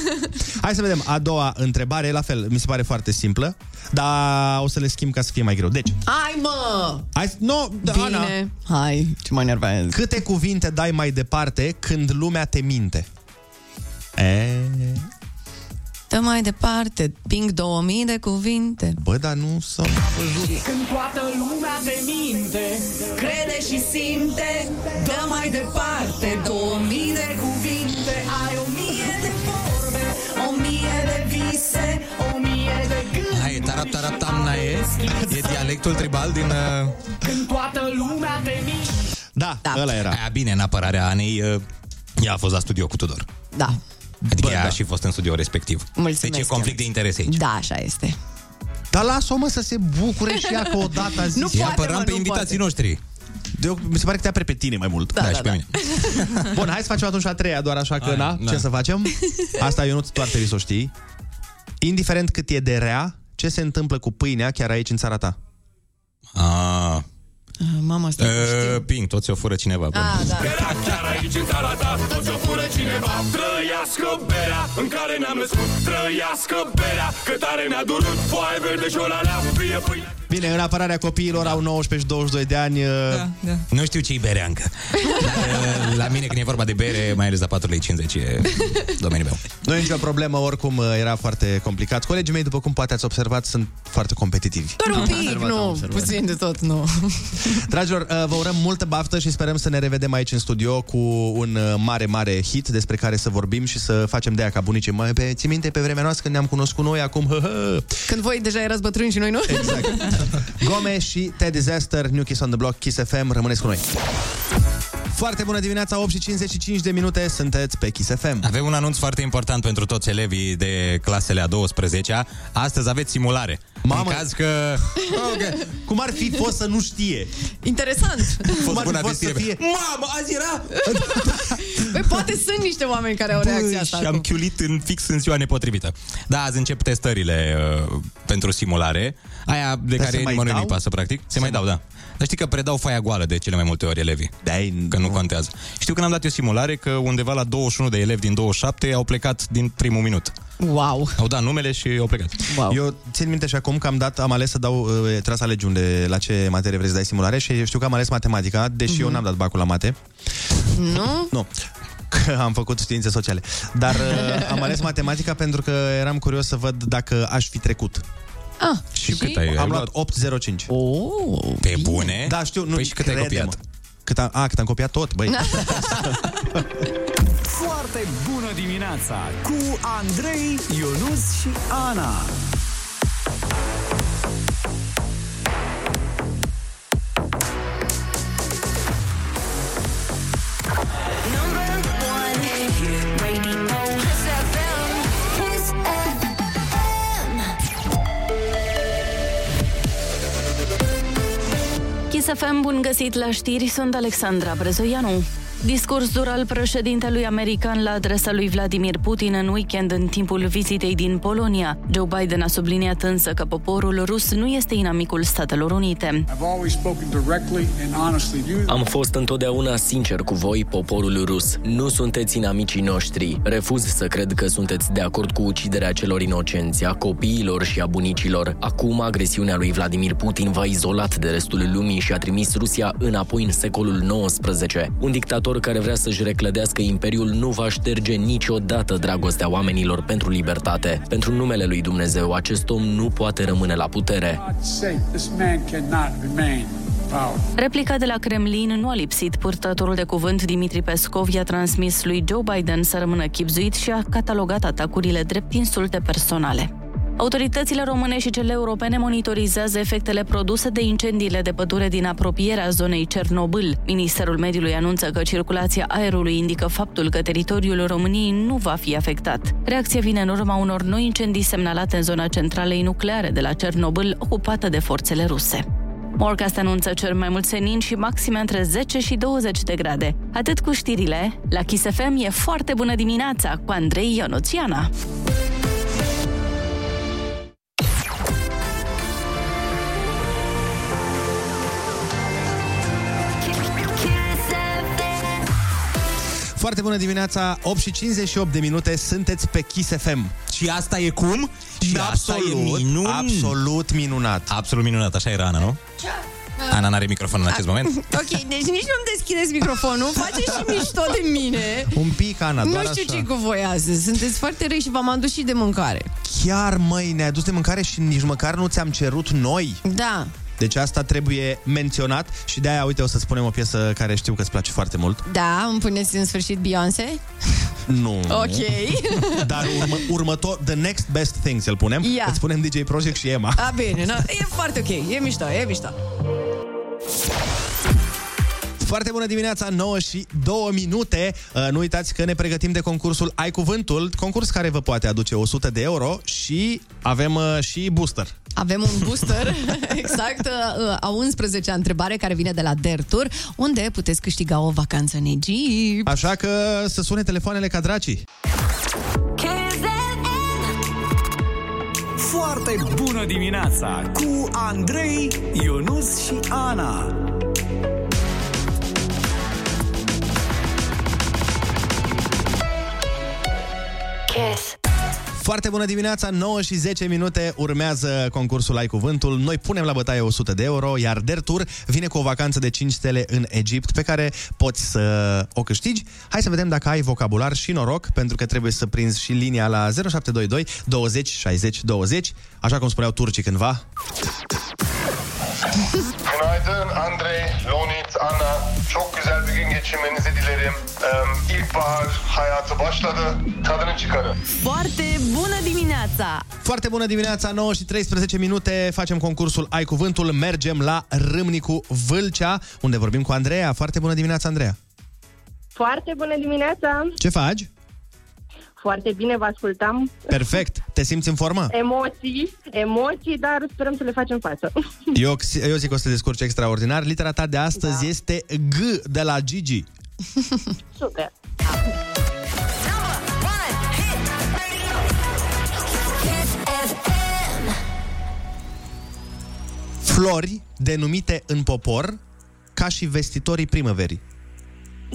Hai să vedem, a doua întrebare, la fel, mi se pare foarte simplă, dar o să le schimb ca să fie mai greu. Deci, Hai, mă! hai, no, da, Bine, Ana, hai, ce mă enervez. câte cuvinte dai mai departe când lumea te minte? E... Dă mai departe, ping 2000 de cuvinte. Bă, dar nu să Când toată lumea te minte Crede și simte, dă mai departe 2000 de cuvinte. Ai o mie de vorbe, o mie de vise, o mie de gânduri. Hai, tarap, tarap, tamna e? E dialectul tribal din... Uh... Când toată lumea te minte Da, da, ăla era. Aia, bine, în apărarea Anei, uh, ea a fost la studio cu Tudor. Da, Adică Bă, ea da. a și fost în studio respectiv. Mulțumesc, deci e conflict de interese aici. da, așa este. Dar lasă-o, mă, să se bucure și ea că odată a zis. Nu Îi poate, apărăm mă, pe nu invitații poate. noștri. De, mi se pare că te apere pe tine mai mult. Da, da, și pe da. mine. Bun, hai să facem atunci a treia, doar așa că, Hai, na, da. ce să facem? Asta eu nu doar trebuie să o știi. Indiferent cât e de rea, ce se întâmplă cu pâinea chiar aici în țara ta? Ah, Ah, Mama, asta uh, ping, toți o fură cineva. bă. Ah, da. Era chiar aici în țara ta Toți o fură cineva Trăiască berea în care ne-am născut Trăiască berea Că tare ne-a durut Foaie verde și o lalea Fie pâine Bine, în apărarea copiilor au 19 și 22 de ani. Da, da. Nu știu ce-i berea încă. Dar, uh, La mine când e vorba de bere, mai ales la 4 lei 50 e domeniul meu. Nu e nicio problemă, oricum era foarte complicat. Colegii mei, după cum poate ați observat, sunt foarte competitivi. Doar un Am pic, observat, am nu, observat. puțin de tot, nu. Dragilor, uh, vă urăm multă baftă și sperăm să ne revedem aici în studio cu un uh, mare, mare hit despre care să vorbim și să facem de aia ca bunicii. Mai pe, ții minte pe vremea noastră când ne-am cunoscut noi, acum, hă, hă. Când voi deja erați bătrâni și noi nu? Exact. Gome și Ted Disaster, New Kiss on the Block, Kiss FM, rămâneți cu noi. Foarte bună dimineața, 8 și 55 de minute, sunteți pe Kiss FM. Avem un anunț foarte important pentru toți elevii de clasele a 12-a. Astăzi aveți simulare. Mamă. În caz că... Okay. Cum ar fi fost să nu știe? Interesant. Cum ar bună fi fost să vestire. fie? Mamă, azi era... Păi poate sunt niște oameni care au reacția asta. și am acum. chiulit în fix în ziua nepotrivită. Da, azi încep testările uh, pentru simulare. Aia de Dar se care mai nimănui dau? nu-i pasă, practic. Se, mai dau, da. Dar știi că predau foaia goală de cele mai multe ori elevii. de Că nu contează. Știu când am dat eu simulare că undeva la 21 de elevi din 27 au plecat din primul minut. Wow. Au dat numele și au plecat. Wow. Eu țin minte și acum că am dat, am ales să dau, uh, trebuie să alegi unde, la ce materie vrei să dai simulare și știu că am ales matematica, deși Mhm. eu n-am dat bacul la mate. Nu? Nu. Că am făcut științe sociale. Dar uh, am ales matematica pentru că eram curios să văd dacă aș fi trecut. Ah, și, cât ai, Am ai luat 805. Oh, Pe bune? Da, știu. Nu, Păi și cât ai crede-mă. copiat? Cât am, a, cât am copiat tot, băi. Foarte bună dimineața cu Andrei, Ionus și Ana. Kiss FM, bun găsit la știri, sunt Alexandra Brezoianu. Discurs dur al președintelui american la adresa lui Vladimir Putin în weekend în timpul vizitei din Polonia. Joe Biden a subliniat însă că poporul rus nu este inamicul Statelor Unite. I've always spoken directly and honestly. You Am fost întotdeauna sincer cu voi, poporul rus. Nu sunteți inamicii noștri. Refuz să cred că sunteți de acord cu uciderea celor inocenți, a copiilor și a bunicilor. Acum, agresiunea lui Vladimir Putin v-a izolat de restul lumii și a trimis Rusia înapoi în secolul XIX. Un dictator care vrea să-și reclădească imperiul nu va șterge niciodată dragostea oamenilor pentru libertate. Pentru numele lui Dumnezeu, acest om nu poate rămâne la putere. God's sake, this man cannot remain in power. Replica de la Kremlin nu a lipsit. Purtătorul de cuvânt Dimitri Pescov i-a transmis lui Joe Biden să rămână chipzuit și a catalogat atacurile drept insulte personale. Autoritățile române și cele europene monitorizează efectele produse de incendiile de pădure din apropierea zonei Cernobâl. Ministerul Mediului anunță că circulația aerului indică faptul că teritoriul României nu va fi afectat. Reacția vine în urma unor noi incendii semnalate în zona centralei nucleare de la Cernobâl, ocupată de forțele ruse. Morcast anunță cer mai mult senin și maxime între 10 și 20 de grade. Atât cu știrile, la Kiss FM e foarte bună dimineața cu Andrei Ionuțiana. Foarte bună dimineața, 8 și 58 de minute, sunteți pe Kiss FM. Și asta e cum? Și asta e minun? Absolut minunat. Absolut minunat, așa era Ana, nu? Ana n-are microfon în acest moment. Ok, deci nici nu-mi deschideți microfonul, faceți și mișto de mine. Un pic, Ana, Nu doar știu așa. ce cu voi astăzi. Sunteți foarte răi și v-am adus și de mâncare. Chiar, măi, ne-ai adus de mâncare și nici măcar nu ți-am cerut noi. Da. Deci asta trebuie menționat și de-aia, uite, o să spunem o piesă care știu că îți place foarte mult. Da, îmi puneți în sfârșit Beyoncé? Nu. Ok. Dar urmă, următor, the next best thing să-l punem. Ia. Îți punem DJ Project și Emma. A, bine, no, e foarte ok, e mișto, e mișto. Foarte bună dimineața, 9 și 2 minute. Uh, Nu uitați că ne pregătim de concursul Ai Cuvântul, concurs care vă poate aduce 100 de euro și avem uh, și booster. Avem un booster, exact, uh, a 11-a întrebare care vine de la Dertur, unde puteți câștiga o vacanță în Egipt. Așa că să sune telefoanele ca dracii. Foarte bună dimineața cu Andrei, Ionus și Ana. Kiss. Foarte bună dimineața, 9 și 10 minute urmează concursul Ai Cuvântul. Noi punem la bătaie 100 de euro, iar Dertur vine cu o vacanță de 5 stele în Egipt, pe care poți să o câștigi. Hai să vedem dacă ai vocabular și noroc, pentru că trebuie să prinzi și linia la 0722 20 60 20, așa cum spuneau turcii cândva. Günaydın Andrei, Lonit, Ana. Çok güzel bir gün geçirmenizi dilerim. Ee, İlkbahar hayatı başladı. Tadını çıkarın. Foarte bună dimineața! Foarte bună dimineața, 9 și 13 minute, facem concursul Ai Cuvântul, mergem la Râmnicu Vâlcea, unde vorbim cu Andreea. Foarte bună dimineața, Andreea! Foarte bună dimineața! Ce faci? Foarte bine, vă ascultam. Perfect! Te simți în formă? Emoții, emoții, dar sperăm să le facem față. Eu, eu zic că o să te descurci extraordinar. Litera ta de astăzi da. este G de la Gigi. Super! Flori denumite în popor ca și vestitorii primăverii.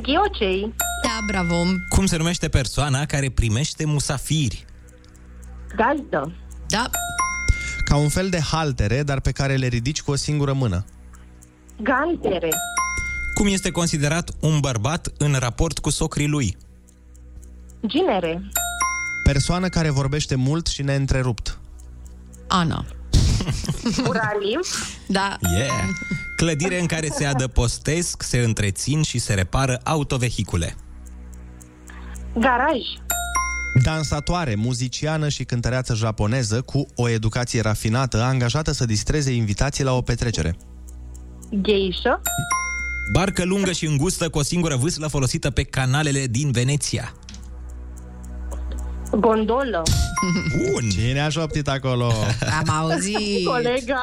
Ghiocei, Da, bravo! Cum se numește persoana care primește musafiri? gazdă, Da, Ca un fel de haltere, dar pe care le ridici cu o singură mână. gantere, Cum este considerat un bărbat în raport cu socrii lui? ginere, Persoană care vorbește mult și neîntrerupt. Ana. uralim, Da. Yeah! Clădire în care se adăpostesc, se întrețin și se repară autovehicule. Garaj, Dansatoare, muziciană și cântăreață japoneză cu o educație rafinată, angajată să distreze invitații la o petrecere. geișă, Barcă lungă și îngustă cu o singură vâslă folosită pe canalele din Veneția. Gondolă, Bun! Cine a șoptit acolo? Am auzit! colega,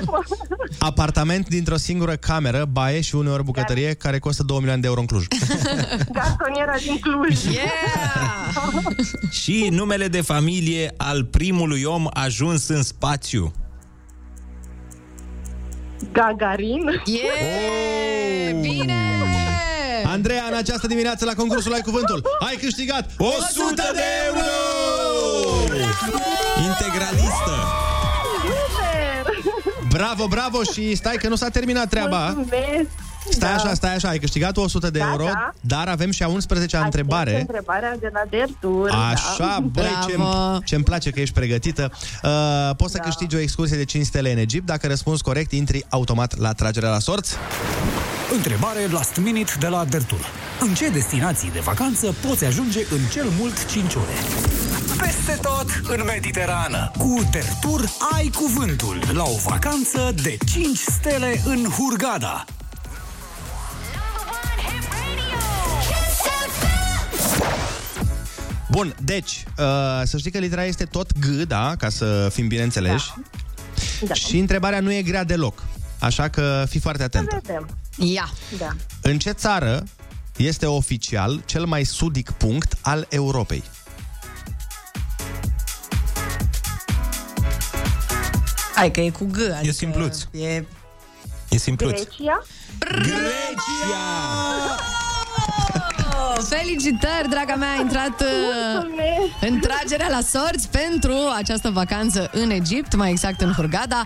Apartament dintr-o singură cameră, baie și uneori bucătărie, care costă 2 milioane de euro în Cluj. garsoniera din Cluj. Yeah! Și numele de familie al primului om ajuns în spațiu. Gagarin, Yeah! Bine! Andreea, în această dimineață la concursul Ai Cuvântul, ai câștigat 100 de euro! Integralistă! super! Bravo, bravo și stai că nu s-a terminat treaba. Mulțumesc! Stai Da. așa, stai așa, ai câștigat 100 de Da, euro, da. dar avem și a 11-a Aștept întrebare. întrebarea de la Dertur. Așa, băi, Bravo. ce ce-mi place că ești pregătită. Uh, poți să da. câștigi o excursie de 5 stele în Egipt. Dacă răspunzi corect, intri automat la tragerea la sorți. Întrebare last minute de la Dertur. În ce destinații de vacanță poți ajunge în cel mult 5 ore? Peste tot în Mediterană. Cu Dertur ai cuvântul la o vacanță de 5 stele în Hurgada. Bun, deci, uh, să știi că litera este tot G, da, ca să fim bine înțeleși. Da. Și întrebarea nu e grea deloc. Așa că fii foarte atentă. Vedem. Ia! Da. În ce țară este oficial cel mai sudic punct al Europei? Hai că e cu G. Adică simpluț. E... E simpluț. Grecia, Grecia! Oh, felicitări, draga mea, a intrat uh, mulțumesc! în tragerea la sorți pentru această vacanță în Egipt, mai exact în Hurgada,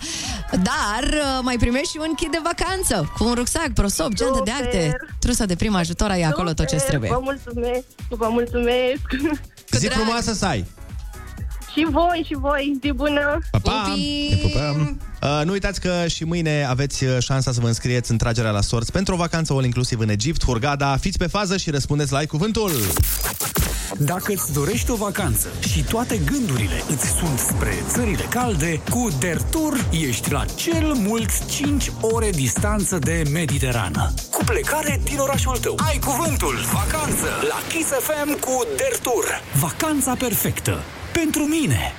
dar uh, mai primești și un kit de vacanță cu un rucsac, prosop, geantă de Super! acte, trusa de prima ajutor, ai acolo tot ce Super, trebuie. Vă mulțumesc, vă mulțumesc. Zi frumoasă să ai! și voi, și voi, zi bună! Pa, pa! Te pupăm! Uh, nu uitați că și mâine aveți uh, șansa să vă înscrieți în tragerea la sorți pentru o vacanță all inclusiv în Egipt, Hurgada. Fiți pe fază și răspundeți la ai cuvântul! Dacă îți dorești o vacanță și toate gândurile îți sunt spre țările calde, cu Dertur ești la cel mult 5 ore distanță de Mediterană. Cu plecare din orașul tău. Ai cuvântul vacanță la Kiss FM cu Dertur. Vacanța perfectă pentru mine.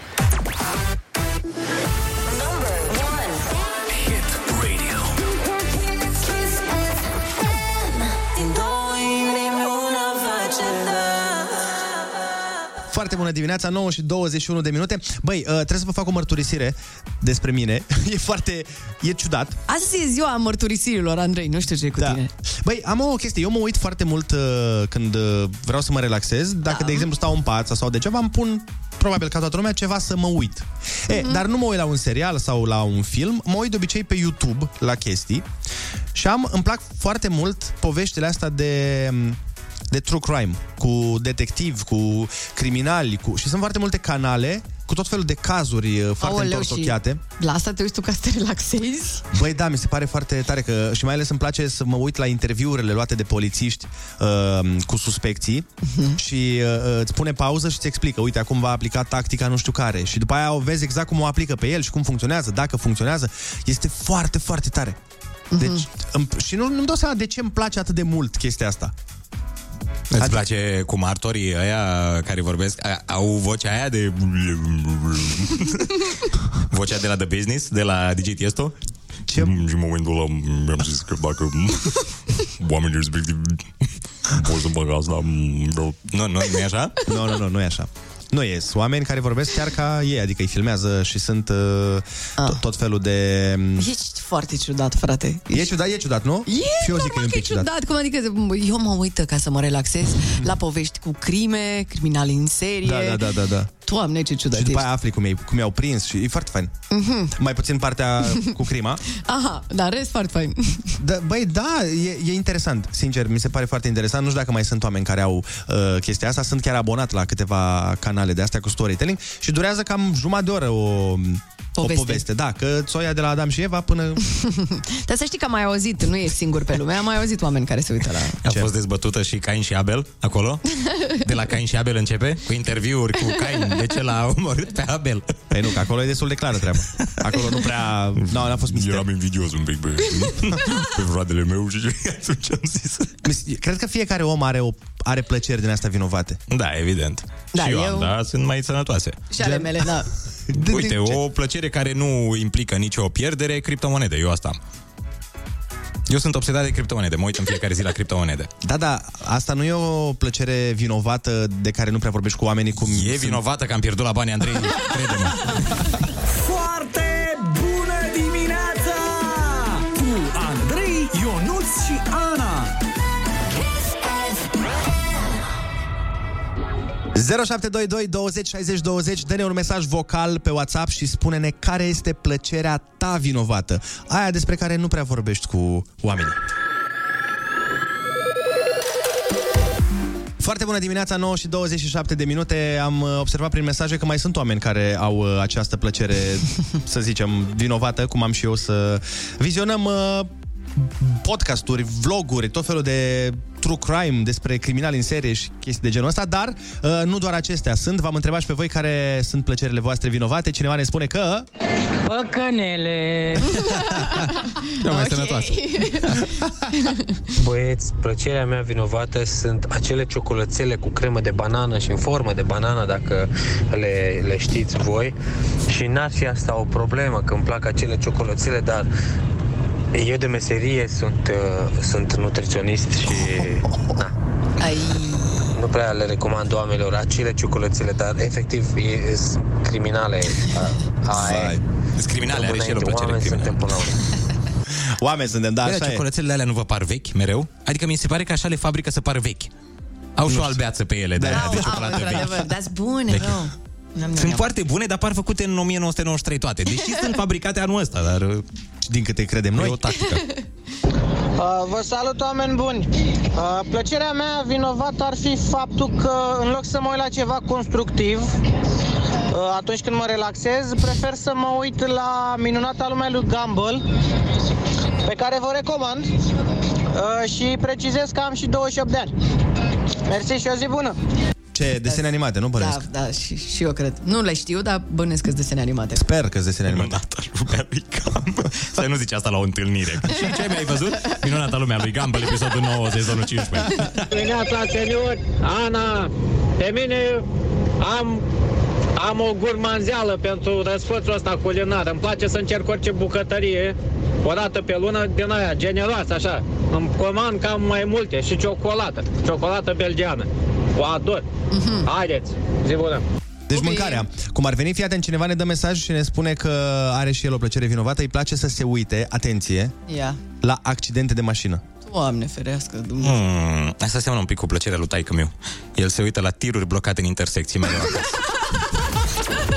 Foarte bună dimineața, 9 și 21 de minute. Băi, uh, trebuie să vă fac o mărturisire despre mine. E foarte... e ciudat. Astăzi e ziua mărturisirilor, Andrei, nu știu ce e cu Da. tine. Băi, am o chestie. Eu mă uit foarte mult uh, când uh, vreau să mă relaxez. Dacă, da. de exemplu, stau în pat sau de ceva, îmi pun probabil ca toată lumea, ceva să mă uit. Mm-hmm. E, dar nu mă uit la un serial sau la un film, mă uit de obicei pe YouTube la chestii și am, îmi plac foarte mult poveștile astea de de true crime, cu detectivi, cu criminali, cu... și sunt foarte multe canale cu tot felul de cazuri uh, foarte Aoleu, întortocheate. și la asta te uiți tu ca să te relaxezi? Băi, da, mi se pare foarte tare că și mai ales îmi place să mă uit la interviurile luate de polițiști uh, cu suspecții și uh, îți pune pauză și îți explică, uite, acum va aplica tactica nu știu care și după aia o vezi exact cum o aplică pe el și cum funcționează, dacă funcționează. Este foarte, foarte tare. Deci, îmi, și nu, nu-mi dau seama de ce îmi place atât de mult chestia asta. Îți place cu martorii ăia care vorbesc, a- au vocea aia de... vocea de la The Business, de la DJ Tiesto? Ce? Și în momentul ăla mi-am zis că dacă oamenii respectivi pot să bag asta... Nu, nu, nu e așa? Nu, nu, nu, nu e așa. Nu e, sunt oameni care vorbesc chiar ca ei, adică îi filmează și sunt uh, tot, tot felul de... Ești foarte ciudat, frate. E ciudat, e ciudat, nu? E Și eu zic că e un normal că e pic ciudat. ciudat. Cum adică eu mă uit ca să mă relaxez la povești cu crime, criminali în serie. Da, da, da, da, da. Doamne, ce ciudat Și după ești. aia afli cum, ei, cum i-au prins și e foarte fain. Mhm. Mai puțin partea cu crima. Aha, dar rest foarte fain. Da, băi, da, e, e interesant. Sincer, mi se pare foarte interesant. Nu știu dacă mai sunt oameni care au uh, chestia asta. Sunt chiar abonat la câteva canale de astea cu storytelling și durează cam jumătate de oră o, Poveste. o poveste. Da, că ți-o ia de la Adam și Eva până... Dar să știi că am mai auzit, nu e singur pe lume, am mai auzit oameni care se uită la... A fost dezbătută și Cain și Abel acolo? De la Cain și Abel începe? Cu interviuri cu Cain. De ce l-a omorât pe Abel? Păi nu, că acolo e destul de clară treaba. Acolo nu prea... Nu, n-a fost mister. Eram invidios un pic pe, pe fratele meu și atunci am zis. Cred că fiecare om are, o, are plăceri din astea vinovate. Da, evident. Da, și eu, eu- am, da, sunt mai sănătoase. Și ale mele, da. Uite, o plăcere care nu implică nicio pierdere, criptomonede. Eu asta am. Eu sunt obsedat de criptomonede, mă uit în fiecare zi la criptomonede. Da, da, asta nu e o plăcere vinovată de care nu prea vorbești cu oamenii cum... E vinovată că am pierdut la bani, Andrei, crede-mă. 0722 20 60 20 Dă-ne un mesaj vocal pe WhatsApp și spune-ne care este plăcerea ta vinovată Aia despre care nu prea vorbești cu oamenii Foarte bună dimineața, 9 și 27 de minute. Am uh, observat prin mesaje că mai sunt oameni care au uh, această plăcere, să zicem, vinovată, cum am și eu să vizionăm uh, podcasturi, vloguri, tot felul de true crime despre criminali în serie și chestii de genul ăsta, dar uh, nu doar acestea sunt. V-am întrebat și pe voi care sunt plăcerile voastre vinovate. Cineva ne spune că... Păcănele! Cea mai sănătoasă. Băieți, plăcerea mea vinovată sunt acele ciocolățele cu cremă de banană și în formă de banană, dacă le, le știți voi. Și n-ar fi asta o problemă, că îmi plac acele ciocolățele, dar eu de meserie sunt, uh, sunt nutriționist și na, Ai... nu prea le recomand oamenilor acele ciocolățele, dar efectiv e, sunt criminale. A, aia. Sunt criminale, are și el o Înainte, plăcere oameni criminală. suntem până la urmă. Oameni suntem, da, Bine, așa e. ciocolățelele alea nu vă par vechi mereu? Adică mi se pare că așa le fabrică să pară vechi. Au și o albeață pe ele de, Au, de au, ciocolată într-adevăr, vechi. dar bune, Vechi. rău. N-am, Sunt foarte bune, dar par făcute în 1993 toate. Deși sunt fabricate anul ăsta, dar... uh, Din câte credem E noi. o tactică. Uh, vă salut, oameni buni! Uh, plăcerea mea vinovată ar fi faptul că, în loc să mă uit la ceva constructiv, uh, atunci când mă relaxez, prefer să mă uit la minunata lumea lui Gumball, pe care vă recomand uh, și precizez că am și 28 de ani. Mersi și o zi bună! Ce, desene animate, nu Da, bănesc? da, și, și eu cred. Nu le știu, dar bănesc că desene animate. Sper că desene animate. Minunata lumea lui Gumball. Să nu zici asta la o întâlnire. Și ce mi-ai văzut? Minunata lumea lui Gumball, episodul 9, sezonul 15. Dimineața, seniori, Ana, pe mine am, am o gurmanzeală pentru răsfățul ăsta culinar. Îmi place să încerc orice bucătărie o dată pe lună din aia, generoasă, așa. Îmi comand cam mai multe și ciocolată, ciocolată belgeană. O ador. Haideți, zi bună! Deci mâncarea. Cum ar veni, fii atent, cineva ne dă mesaj și ne spune că are și el o plăcere vinovată, îi place să se uite, atenție, Ia. la accidente de mașină. Doamne ferească, Dumnezeu. Hmm, asta seamănă un pic cu plăcerea lui taică meu. El se uită la tiruri blocate în intersecții mereu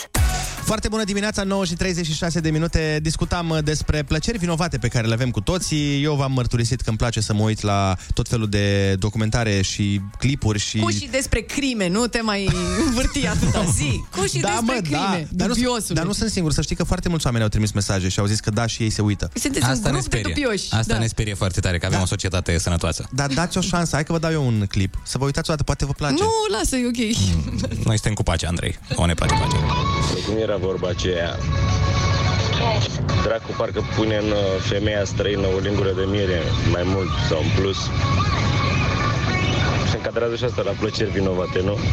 Foarte bună dimineața, 9 și 36 de minute. Discutam uh, despre plăceri vinovate pe care le avem cu toții. Eu v-am mărturisit că îmi place să mă uit la tot felul de documentare și clipuri și... Cu și despre crime, nu te mai învârti atâta zi. Cu și despre crime, dar, nu, dubiosule. dar nu sunt singur. Să știi că foarte mulți oameni au trimis mesaje și au zis că da, și ei se uită. Sunteți un grup de dubioși. Asta da. ne sperie foarte tare, că avem Da. o societate sănătoasă. Dar dați o șansă, hai că vă dau eu un clip. Să vă uitați o dată, poate vă place. Nu, lasă, e ok. Noi suntem cu pace, Andrei. O ne place pacea. Cum era vorba aceea? Dracu parcă pune în uh, femeia străină o lingură de miere mai mult sau în plus. Se încadrează și asta la plăceri vinovate, nu?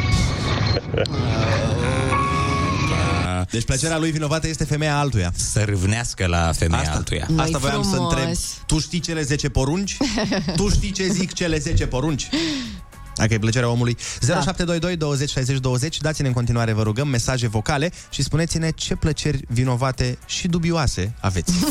Deci plăcerea lui vinovată este femeia altuia. Să râvnească la femeia Asta, altuia. Asta voiam să frumos. întreb. Tu știi cele 10 porunci? tu știi ce zic cele 10 porunci? Dacă e plăcerea omului. 0722 20 60 20, dați-ne în continuare, vă rugăm, mesaje vocale și spuneți-ne ce plăceri vinovate și dubioase aveți.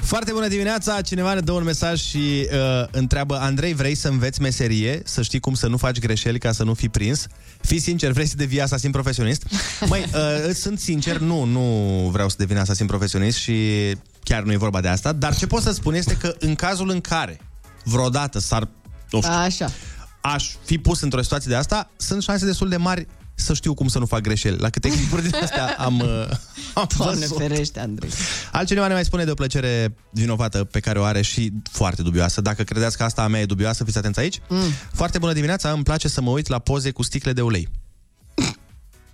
Foarte bună dimineața! Cineva ne dă un mesaj și uh, întreabă Andrei, vrei să înveți meserie? Să știi cum să nu faci greșeli ca să nu fii prins? Fii sincer, vrei să devii asasin profesionist? Măi, uh, sunt sincer, nu, nu vreau să devin asasin profesionist și chiar nu e vorba de asta, dar ce pot să spun este că în cazul în care vreodată s-ar, nu știu, Așa. Aș fi pus într-o situație de asta, sunt șanse destul de mari să știu cum să nu fac greșeli. La câte clipuri din astea am, uh, am Doamne văzut. ferește, Andrei. Altcineva ne mai spune de o plăcere vinovată pe care o are și foarte dubioasă. Dacă credeți că asta a mea e dubioasă, fiți atenți aici. Mm. Foarte bună dimineața, îmi place să mă uit la poze cu sticle de ulei.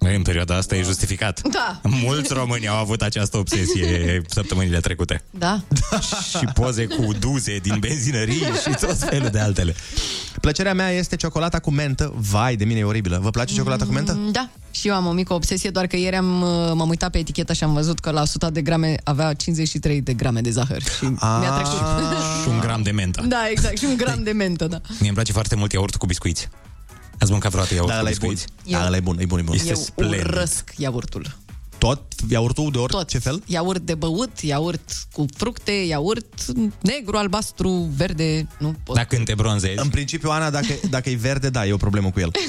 Băi, în perioada asta e justificat. Da. Mulți români au avut această obsesie săptămânile trecute. Da? Și poze cu duze din benzinării și tot felul de altele. Plăcerea mea este ciocolata cu mentă. Vai, de mine e oribilă. Vă place ciocolata cu mentă? Mm, Da. Și eu am o mică obsesie, doar că ieri am, uh, m-am uitat pe etichetă și am văzut că la 100 de grame avea 53 de grame de zahăr. Și mi-a trecut. Și un gram de mentă. Da, exact. Și un gram de mentă, da. Mie îmi place foarte mult iaurt cu biscuiți. Ați mâncat vreodată iaurt Da, cu ăla e bun. biscuiți? Da, ăla e bun, e bun, e bun. Este Eu splendid. urăsc iaurtul. Tot? Iaurtul de orice Tot. fel? Iaurt de băut, iaurt cu fructe, iaurt negru, albastru, verde, nu pot. Dacă când te bronzezi. În principiu, Ana, dacă, dacă e verde, da, e o problemă cu el.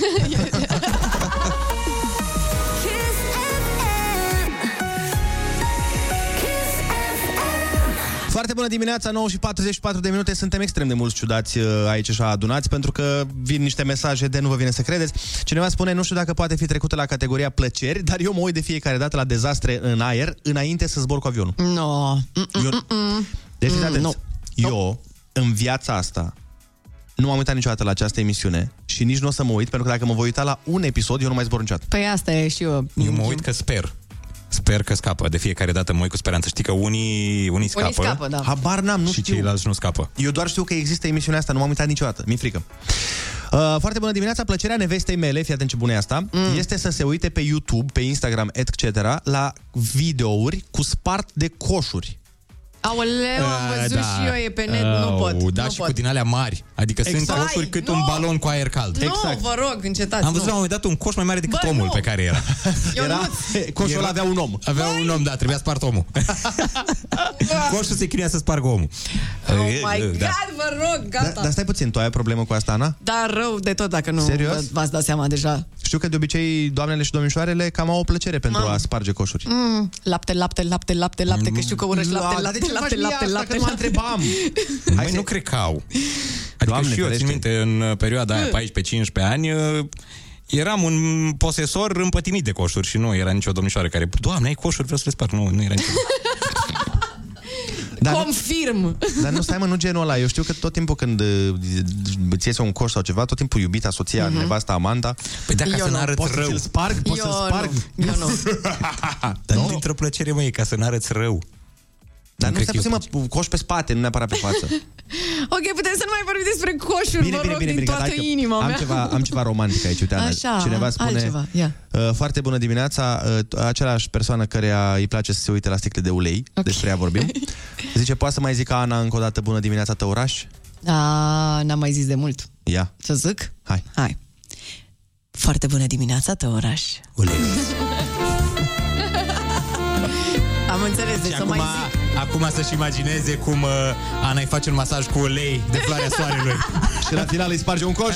Foarte bună dimineața, 9 și 44 de minute. Suntem extrem de mulți ciudați uh, aici așa adunați pentru că vin niște mesaje de nu vă vine să credeți. Cineva spune, nu știu dacă poate fi trecută la categoria plăceri, dar eu mă uit de fiecare dată la dezastre în aer înainte să zbor cu avionul. No. Eu... Deci, fiți Mm, atenți. nu. Eu, în viața asta, nu m-am uitat niciodată la această emisiune și nici nu o să mă uit, pentru că dacă mă voi uita la un episod, eu nu mai zbor niciodată. Păi asta e și eu. Eu mă uit că sper. Sper că scapă. De fiecare dată mă uit cu speranță. Știi că unii, unii scapă, scapă, da. Habar n-am, nu și știu. ceilalți nu scapă. Eu doar știu că există emisiunea asta, nu m-am uitat niciodată, mi-e frică. Uh, foarte bună dimineața, plăcerea nevestei mele, fii atent ce bună e asta, mm. este să se uite pe YouTube, pe Instagram, etc., la videouri cu spart de coșuri. Aoleu, am Uh, văzut și eu, e pe net, nu pot. Da, nu și pot. cu din alea mari. Adică Exact. sunt coșuri cât nu. un balon cu aer cald. Nu, vă rog, încetați. Am văzut nu. la un moment dat un coș mai mare decât Bă, omul nu. pe care era. Era, coșul ăla avea un om. Avea un om, da, trebuia spart omul. Coșul se chinuia să spargă omul. Oh my God, Da. vă rog, Da, gata. dar stai puțin, tu ai o problemă cu asta, Ana? Dar rău de tot dacă nu Serios? vă- v-ați dat seama deja. Știu că de obicei doamnele și domnișoarele cam au o plăcere pentru Mamă. a sparge coșuri. Mm, lapte, lapte, lapte, lapte, lapte, că știu că urăști lapte, lapte, de ce lapte, faci mie lapte, asta, lapte, că nu mă lapte. întrebam. Hai nu cred că au. Adică Doamne și eu țin ferește. minte, în uh, perioada aia, 14-15 ani, uh, eram un posesor împătimit de coșuri și nu era nicio domnișoară care, Doamne, ai coșuri, vreau să le sparg. Nu, nu era nicio. Dar nu, Confirm. dar nu stai mă, nu genul ăla. Eu știu că tot timpul când uh, îți iese un coș sau ceva, tot timpul iubita, soția, Mhm. nevasta, Amanda, Păi dacă Eu să nu. n-arăți poți rău. să-ți sparg, poți Eu să-l sparg. nu, eu nu. Dar nu dintr-o plăcere, măi, ca să n-arăți rău. Dar nu cred stai că puțin, mă, coș pe spate, nu neapărat pe față. Ok, putem să nu mai vorbim despre coșuri, vă rog, din toată hai că inima am mea. Ceva, am ceva romantic aici, uite, Ana. Așa, Cineva spune, altceva, ia. uh, foarte bună dimineața, uh, același persoană care îi place să se uite la sticle de ulei, okay. despre ea vorbim. Zice, poate să mai zică Ana încă o dată bună dimineața, tăuraș? A, n-am mai zis de mult. Ia. Să zic? Hai. Hai. Foarte bună dimineața, tăuraș. Ulei. Am înțeles, deci Și să mai acum zic. Acum să-și imagineze cum uh, Ana îi face un masaj cu ulei de floarea soarelui. și la final îi sparge un coș.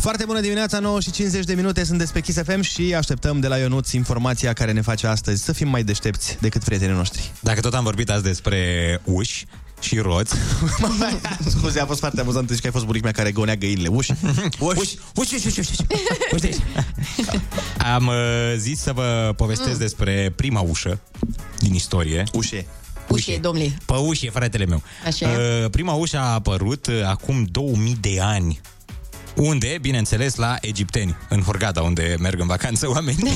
Foarte bună dimineața, 9 și 50 de minute, sunt despre Kiss FM și așteptăm de la Ionuț informația care ne face astăzi să fim mai deștepți decât prietenii noștri. Dacă tot am vorbit azi despre uși și roți, Scuze, a fost foarte amuzant că ai fost bunica mea care gonea găinile. Uși, uși, uși, uși, uși, uși, uși. am uh, zis să vă povestesc Mm. despre prima ușă din istorie. Ușe. Ușie, domnule. Pe ușie, fratele meu. Așa e. Uh, prima ușă a apărut uh, acum 2000 de ani. Unde, bineînțeles, la egipteni, în Hurgada, unde merg în vacanță oameni.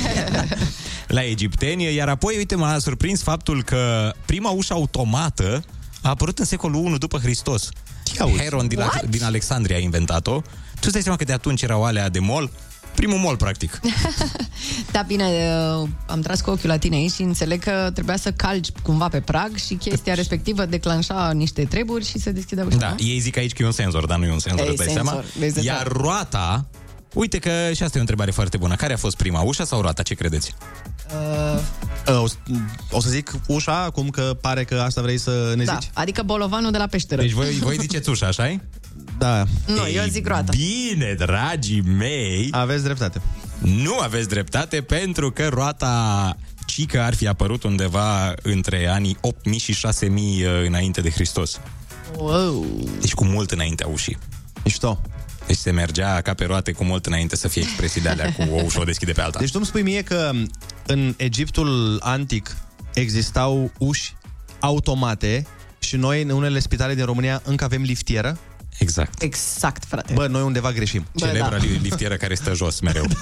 la egipteni, iar apoi, uite, m-a surprins faptul că prima ușă automată a apărut în secolul 1 după Hristos. Heron din, What? din Alexandria a inventat-o. Tu îți dai seama că de atunci erau alea de mol? Primul mol, practic. Da, bine, uh, am tras cu ochiul la tine aici și înțeleg că trebuia să calci cumva pe prag și chestia respectivă declanșa niște treburi și se deschidea ușa. Da, nu? ei zic aici că e un senzor, dar nu e un senzor, Ei, îți dai senzor, seama? vezi de Iar fapt. roata, uite că și asta e o întrebare foarte bună. Care a fost prima, ușa sau roata? Ce credeți? Uh, o, o să zic ușa, acum că pare că asta vrei să ne Da, zici. adică bolovanul de la peșteră. Deci voi, voi ziceți ușa, așa -i? Da. Nu, eu zic roata. Bine, dragii mei! Aveți dreptate. Nu aveți dreptate pentru că roata cică ar fi apărut undeva între anii 8000 și 6000 înainte de Hristos. Wow. Deci cu mult înaintea ușii. Mișto. Deci se mergea ca pe roate cu mult înainte să fie expresii de alea cu o ușă o deschide pe alta. Deci tu îmi spui mie că în Egiptul antic existau uși automate și noi în unele spitale din România încă avem liftieră? Exact. Exact, frate. Bă, noi undeva greșim. Bă, Celebra da. li- liftieră care stă jos mereu.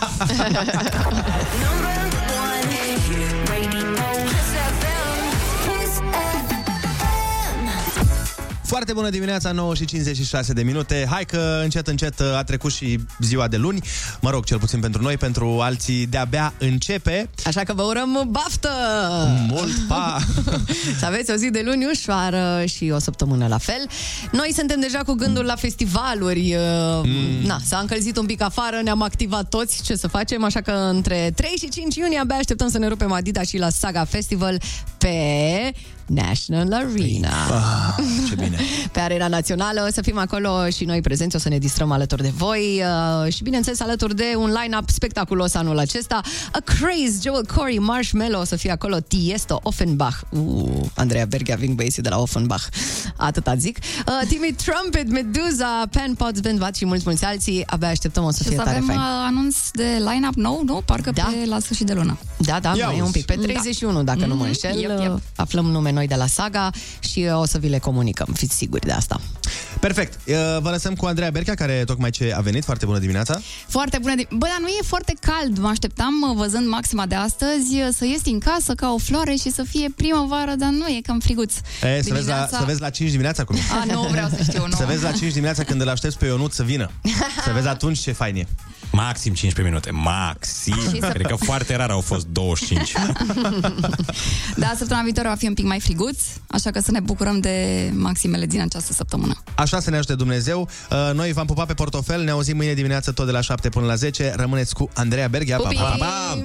Foarte bună dimineața, 9 și 56 de minute. Hai că încet, încet a trecut și ziua de luni. Mă rog, cel puțin pentru noi, pentru alții de-abia începe. Așa că vă urăm baftă! Mult pa! Să aveți o zi de luni ușoară și o săptămână la fel. Noi suntem deja cu gândul la festivaluri. Mm. Na, s-a încălzit un pic afară, ne-am activat toți ce să facem, așa că între 3 și 5 iunie abia așteptăm să ne rupem Adidas și la Saga Festival pe National Arena. Ah, ce bine! Pe Arena Națională, o să fim acolo și noi prezenți, o să ne distrăm alături de voi uh, și bineînțeles alături de un line-up spectaculos anul acesta. A Craze, Joel Corey, Marshmello, o să fie acolo, Tiesto, Offenbach, uh, Andreea Berghia, Ving Basie de la Offenbach, atâta zic. Uh, Timmy Trumpet, Meduza, Pan Pots, Ben Vat și mulți, mulți alții, abia așteptăm, o să Și fie să tare avem fain. uh, anunț de line-up nou, nu? Parcă Da. pe la sfârșit de lună. Da, da, Ia mai e un uzi. pic. Pe Da. 31, dacă nu mă Mhm, înșel, yep, yep. aflăm nume noi de la Saga și uh, o să vi le comunicăm, fiți siguri de asta. Perfect. Uh, Vă lăsăm cu Andreea Berchea, care tocmai ce a venit. Foarte bună dimineața. Foarte bună. de- Bă, dar nu e foarte cald. Mă așteptam, uh, văzând maxima de astăzi, uh, să ies din casă ca o floare și să fie primăvară, dar nu e cam friguț. E, să, vezi la, să vezi la 5 dimineața cum e. A, nu vreau să știu, nu. Să vezi la 5 dimineața când îl aștepți pe Ionut să vină. Să vezi atunci ce fain e. Maxim 15 minute, maxim. Și să- Cred că foarte rar au fost 25. Da, săptămâna viitoare va fi un pic mai friguț, așa că să ne bucurăm de maximele din această săptămână. Așa să ne ajute Dumnezeu. Uh, Noi v-am pupat pe portofel. Ne auzim mâine dimineață tot de la 7 până la 10. Rămâneți cu Andreea Berghia. Pa, pa, pa, pa!